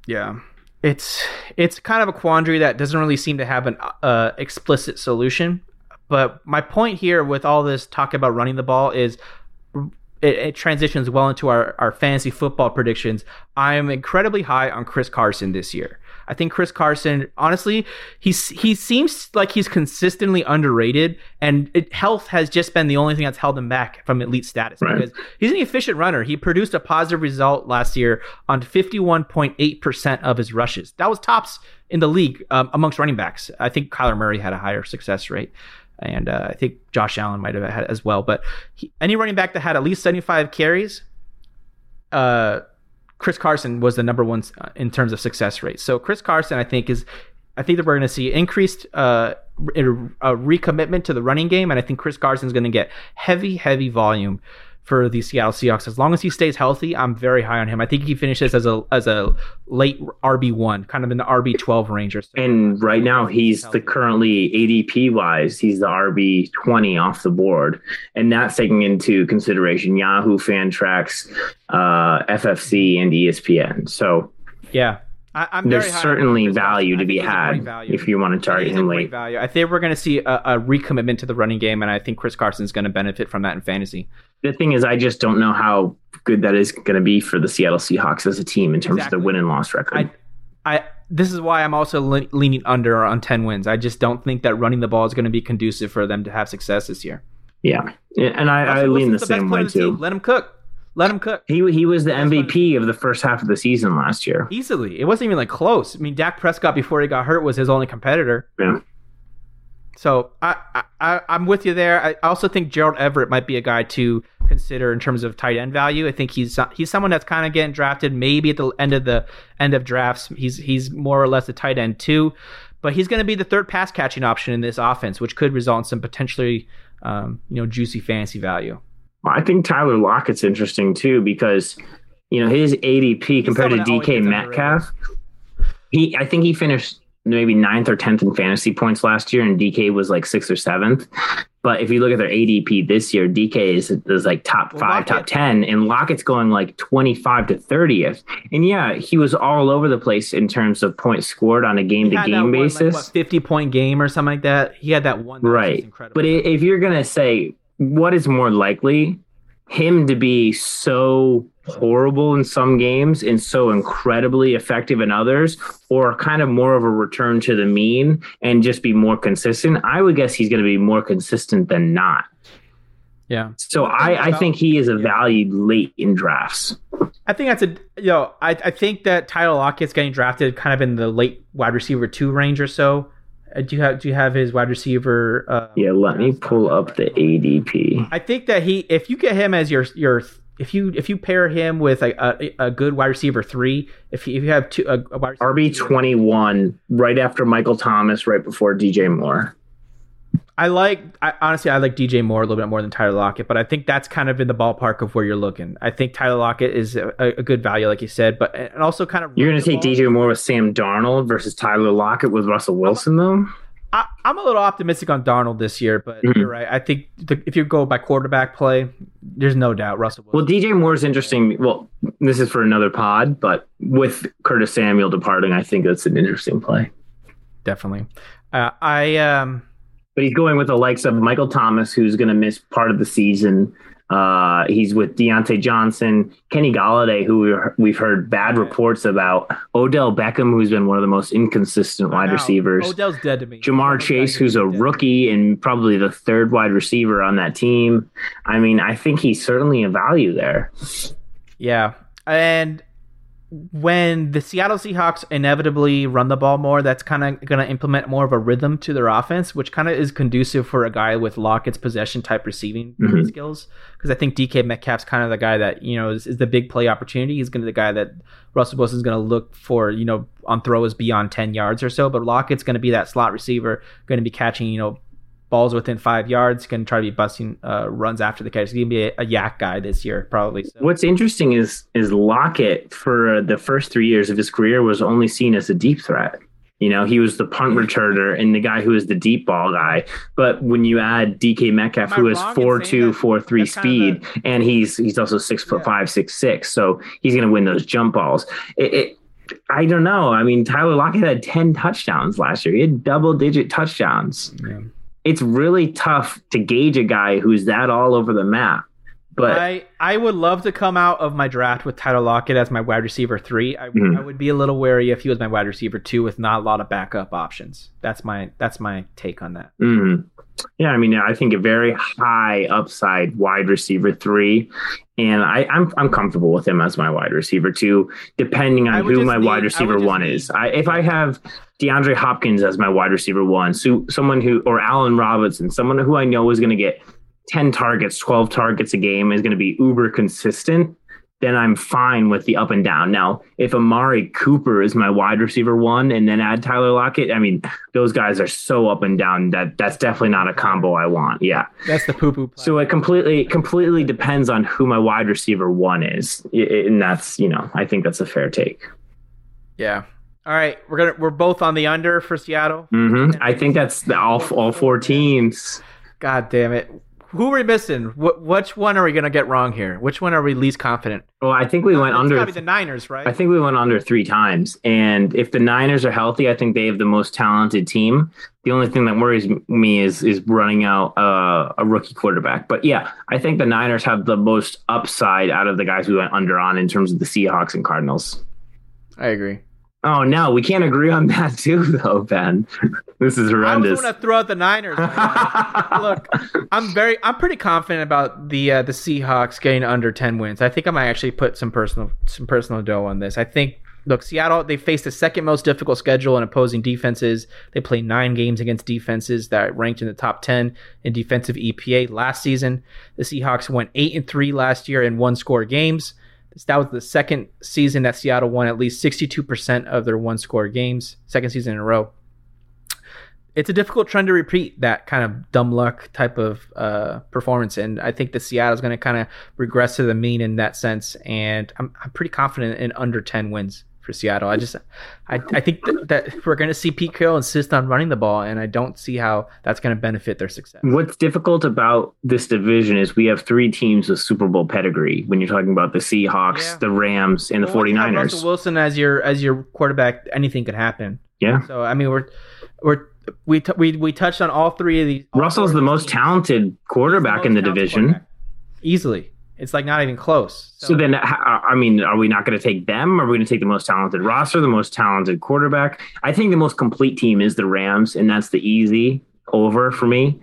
Yeah. It's it's kind of a quandary that doesn't really seem to have an uh, explicit solution. But my point here with all this talk about running the ball is it, it, transitions well into our, our fantasy football predictions. I am incredibly high on Chris Carson this year. I think Chris Carson, honestly, he's he seems like he's consistently underrated, and it, health has just been the only thing that's held him back from elite status right. because he's an efficient runner. He produced a positive result last year on 51.8% of his rushes. That was tops in the league um, amongst running backs. I think Kyler Murray had a higher success rate and uh, I think Josh Allen might have had as well. But he, any running back that had at least 75 carries, uh, Chris Carson was the number one uh, in terms of success rate. So Chris Carson, I think, is I think that we're going to see increased uh, a recommitment to the running game, and I think Chris Carson is going to get heavy, heavy volume for the Seattle Seahawks. As long as he stays healthy, I'm very high on him. I think he finishes as a as a late RB one, kind of in the RB twelve range or so. And right now he's the currently ADP wise, he's the RB twenty off the board, and that's taking into consideration Yahoo, Fantrax, uh, FFC, and ESPN. So yeah, I, There's certainly value to be had if you want to target him late. Value. I think we're going to see a, a, recommitment to the running game, and I think Chris Carson is going to benefit from that in fantasy. The thing is, I just don't know how good that is going to be for the Seattle Seahawks as a team in terms exactly. of the win and loss record. I, I this is why I'm also le- leaning under on 10 wins. I just don't think that running the ball is going to be conducive for them to have success this year. Yeah, and I, I lean the, the same way too. Let him cook. Let him cook. He he was the MVP of the first half of the season last year. Easily. It wasn't even like close. I mean, Dak Prescott before he got hurt was his only competitor. Yeah. So I, I I'm with you there. I also think Gerald Everett might be a guy to consider in terms of tight end value. I think he's he's someone that's kind of getting drafted maybe at the end of the end of drafts. He's he's more or less a tight end too, but he's going to be the third pass catching option in this offense, which could result in some potentially um, you know juicy fantasy value. I think Tyler Lockett's interesting too because you know his ADP compared to DK Metcalf. He, I think he finished maybe ninth or tenth in fantasy points last year, and DK was like sixth or seventh. But if you look at their ADP this year, DK is, is like top five, Lockett. top 10, and Lockett's going like 25 to 30th. And yeah, he was all over the place in terms of points scored on a game to game basis. One, like, what, 50 point game or something like that. He had that one. That right. But if you're going to say what is more likely, him to be so horrible in some games and so incredibly effective in others, or kind of more of a return to the mean and just be more consistent, I would guess he's going to be more consistent than not. Yeah. So I, I think he is a valued late in drafts. I think that's a you know I, I think that Tyler Lockett's getting drafted kind of in the late wide receiver two range or so. Uh, do you have do you have his wide receiver? Uh, yeah, let me pull up the ADP. I think that he if you get him as your your if you if you pair him with a, a, a good wide receiver three, if you, if you have two a, a RB twenty one right after Michael Thomas, right before DJ Moore. I like I, honestly I like DJ Moore a little bit more than Tyler Lockett, but I think that's kind of in the ballpark of where you're looking. I think Tyler Lockett is a, a good value, like you said, but and also kind of you're going to take DJ Moore with Sam Darnold versus Tyler Lockett with Russell Wilson, though. I, am a little optimistic on Darnold this year, but mm-hmm. you're right. I think the, if you go by quarterback play, there's no doubt Russell. Wilson. Well, DJ Moore is interesting. Well, this is for another pod, but with Curtis Samuel departing, I think that's an interesting play. Definitely. Uh, I um, but he's going with the likes of Michael Thomas, who's going to miss part of the season. Uh, he's with Diontae Johnson, Kenny Golladay, who we've heard bad reports about, Odell Beckham, who's been one of the most inconsistent wide receivers. Odell's dead to me. Ja'Marr Chase, who's a rookie and probably the third wide receiver on that team. I mean, I think he's certainly a value there. Yeah. And when the Seattle Seahawks inevitably run the ball more, that's kind of going to implement more of a rhythm to their offense, which kind of is conducive for a guy with Lockett's possession type receiving mm-hmm. skills. Because I think DK Metcalf's kind of the guy that you know is, is the big play opportunity. He's going to be the guy that Russell Wilson's going to look for, you know, on throws beyond ten yards or so. But Lockett's going to be that slot receiver, going to be catching, you know, balls within five yards, can try to be busting uh, runs after the catch. He's gonna be a, a YAC guy this year, probably. So. What's interesting is is Lockett for the first three years of his career was only seen as a deep threat. You know, he was the punt returner and the guy who was the deep ball guy. But when you add DK Metcalf, who has four two, four three speed, the, and he's he's also six foot yeah. five, six six, so he's going to win those jump balls. It, it, I don't know. I mean, Tyler Lockett had ten touchdowns last year. He had double digit touchdowns. Yeah it's really tough to gauge a guy who's that all over the map. But I, I would love to come out of my draft with Tyler Lockett as my wide receiver three. I, mm-hmm. I would be a little wary if he was my wide receiver two with not a lot of backup options. That's my that's my take on that. Mm-hmm. Yeah, I mean, I think a very high upside wide receiver three, and I, am I'm, I'm comfortable with him as my wide receiver two, depending on who my need, wide receiver one need. is. I, if I have DeAndre Hopkins as my wide receiver one, so someone who or Allen Robinson, someone who I know is going to get ten targets, twelve targets a game, is going to be uber consistent then I'm fine with the up and down. Now, if Amari Cooper is my wide receiver one and then add Tyler Lockett, I mean, those guys are so up and down that that's definitely not a combo I want. Yeah. That's the poo poo. So it completely, completely depends on who my wide receiver one is. And that's, you know, I think that's a fair take. Yeah. All right. We're going to, we're both on the under for Seattle. Mm-hmm. I think that's the, all, all four teams. God damn it who are we missing? Wh- which one are we going to get wrong here? Which one are we least confident? Well, I think we went it's under. The Niners, right? I think we went under three times. And if the Niners are healthy, I think they have the most talented team. The only thing that worries me is is running out uh, a rookie quarterback. But yeah, I think the Niners have the most upside out of the guys we went under on in terms of the Seahawks and Cardinals. I agree. Oh no, we can't agree on that too, though, Ben. this is horrendous. I was going to throw out the Niners. Look, I'm very, I'm pretty confident about the uh, the Seahawks getting under ten wins. I think I might actually put some personal some personal dough on this. I think. Look, Seattle, they face the second most difficult schedule in opposing defenses. They play nine games against defenses that ranked in the top 10 in defensive EPA last season. The Seahawks went 8 and 3 last year in one score games. That was the second season that Seattle won at least 62% of their one score games, second season in a row. It's a difficult trend to repeat that kind of dumb luck type of uh, performance. And I think that Seattle's going to kind of regress to the mean in that sense. And I'm, I'm pretty confident in under 10 wins for Seattle. I just, I, I think that, that we're going to see Pete Carroll insist on running the ball, and I don't see how that's going to benefit their success. What's difficult about this division is we have three teams with Super Bowl pedigree. When you're talking about the Seahawks, yeah. the Rams, and the well, 49ers. Russell Wilson as your as your quarterback, anything could happen. Yeah. So I mean, we're we're we t- we we touched on all three of these. Russell's the most teams. talented quarterback the most in the division. Easily. It's like not even close. So, so then, I mean, are we not going to take them? Are we going to take the most talented roster, the most talented quarterback? I think the most complete team is the Rams, and that's the easy over for me.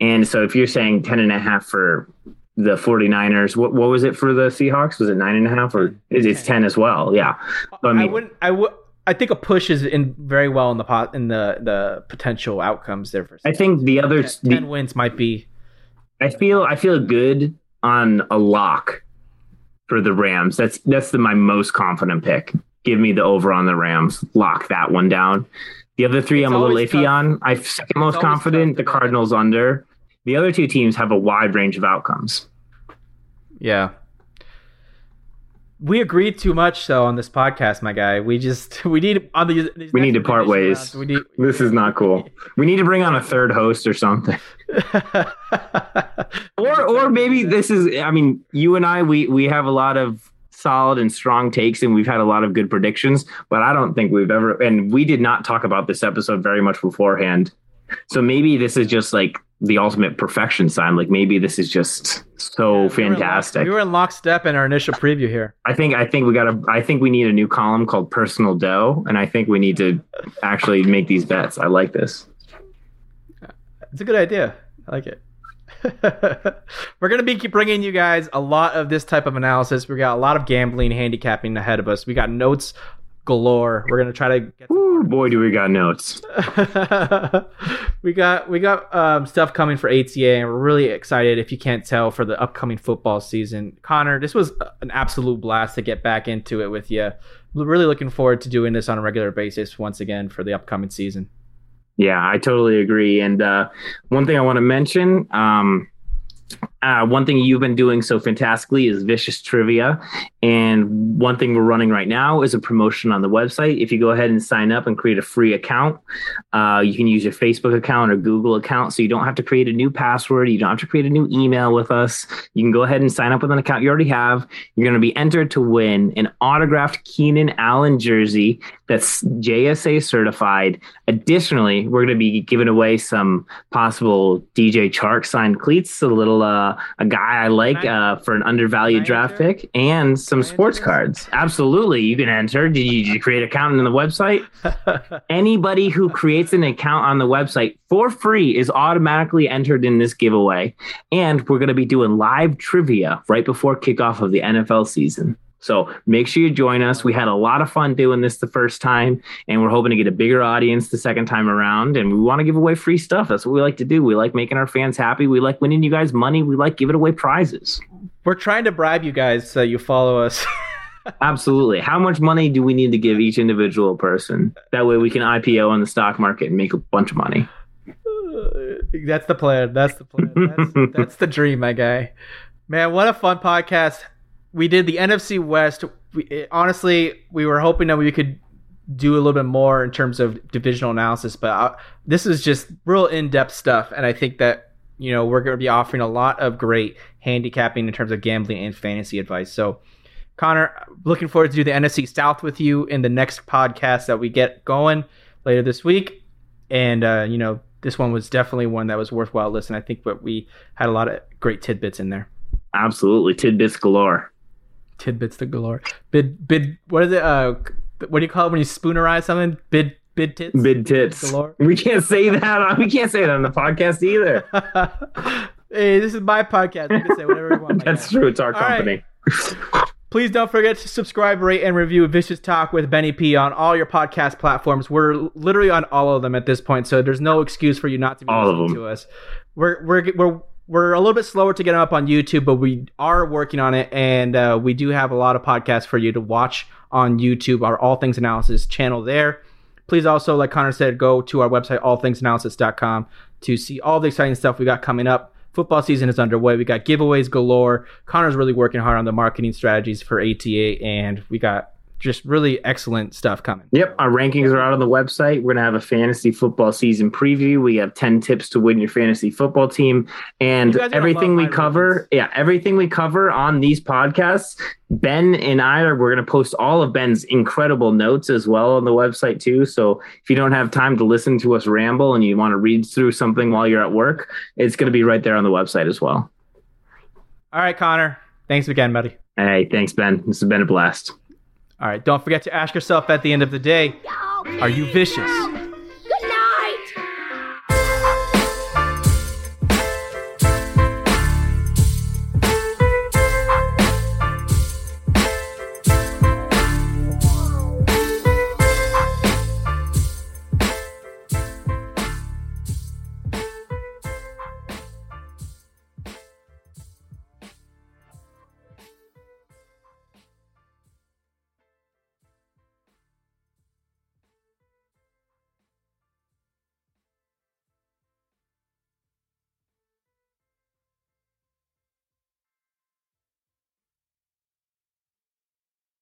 And so if you're saying 10 and a half for the 49ers, what, what was it for the Seahawks? Was it nine and a half or it's 10 as well? Yeah. So, I mean, I wouldn't, I would, I think a push is in very well in the pot in the the potential outcomes there for. I think the other 10, 10 the, wins might be. I feel I feel good on a lock for the Rams. That's that's the, my most confident pick. Give me the over on the Rams. Lock that one down. The other three, it's I'm a little iffy tough. on. I'm second most confident. The Cardinals under. The other two teams have a wide range of outcomes. Yeah, we agreed too much though on this podcast, my guy. We just we need on the we need to part ways. Rounds, we need, this is not cool. We need to bring on a third host or something. or or maybe this is. I mean, you and I we we have a lot of solid and strong takes and we've had a lot of good predictions but i don't think we've ever and we did not talk about this episode very much beforehand so maybe this is just like the ultimate perfection sign. Like maybe this is just so yeah, fantastic. We were, in lockstep in our initial preview here. I think I think we got a I think we need a new column called personal dough, and I think we need to actually make these bets. I like this. It's a good idea. I like it. We're going to be bringing you guys a lot of this type of analysis. We got a lot of gambling, handicapping ahead of us. We got notes galore. We're gonna try to get. Ooh, boy, do we got notes. we got we got um, stuff coming for ATA, and we're really excited. If you can't tell, for the upcoming football season, Connor, this was an absolute blast to get back into it with you. Really looking forward to doing this on a regular basis once again for the upcoming season. Yeah, I totally agree. And uh, one thing I want to mention. Um, uh, one thing you've been doing so fantastically is vicious trivia. And one thing we're running right now is a promotion on the website. If you go ahead and sign up and create a free account, uh, you can use your Facebook account or Google account. So you don't have to create a new password. You don't have to create a new email with us. You can go ahead and sign up with an account you already have. You're going to be entered to win an autographed Keenan Allen jersey that's JSA certified. Additionally, we're going to be giving away some possible DJ Chark signed cleats, a little uh, a guy I like uh, for an undervalued draft pick, and some sports cards. Absolutely, you can enter. Did you, did you create an account on the website? Anybody who creates an account on the website for free is automatically entered in this giveaway, and we're going to be doing live trivia right before kickoff of the NFL season. So make sure you join us. We had a lot of fun doing this the first time, and we're hoping to get a bigger audience the second time around. And we want to give away free stuff. That's what we like to do. We like making our fans happy. We like winning you guys money. We like giving away prizes. We're trying to bribe you guys so you follow us. Absolutely. How much money do we need to give each individual person? That way we can IPO on the stock market and make a bunch of money. That's the plan. That's the plan. That's, that's the dream, my guy. Man, what a fun podcast we did the NFC West. We, it, honestly, we were hoping that we could do a little bit more in terms of divisional analysis, but uh, this is just real in-depth stuff, and I think that you know we're going to be offering a lot of great handicapping in terms of gambling and fantasy advice. So, Connor, looking forward to do the NFC South with you in the next podcast that we get going later this week, and uh, you know this one was definitely one that was worthwhile listening. I think, but we had a lot of great tidbits in there. Absolutely, tidbits galore tidbits to galore. Bid bid. What is it? Uh, what do you call it when you spoonerize something? Bid bid tits. Bid tits. Galore. We can't say that. On, we can't say it on the podcast either. hey, this is my podcast. You can say whatever you want. That's true. It's our all company. Right. Please don't forget to subscribe, rate, and review Vicious Talk with Benny P on all your podcast platforms. We're literally on all of them at this point, so there's no excuse for you not to be all listening to us. We're we're we're we're a little bit slower to get them up on YouTube, but we are working on it, and uh, we do have a lot of podcasts for you to watch on YouTube. Our All Things Analysis channel there. Please also, like Connor said, go to our website allthingsanalysis.com to see all the exciting stuff we got coming up. Football season is underway. We got giveaways galore. Connor's really working hard on the marketing strategies for ATA, and we got just really excellent stuff coming. Yep, our rankings are out on the website. We're gonna have a fantasy football season preview. We have ten tips to win your fantasy football team, and everything we cover. Rankings. Yeah, everything we cover on these podcasts. Ben and I are we're gonna post all of Ben's incredible notes as well on the website too. So if you don't have time to listen to us ramble and you want to read through something while you're at work, it's gonna be right there on the website as well. All right, Connor. Thanks again, buddy. Hey, thanks, Ben. This has been a blast. All right, don't forget to ask yourself at the end of the day are you vicious?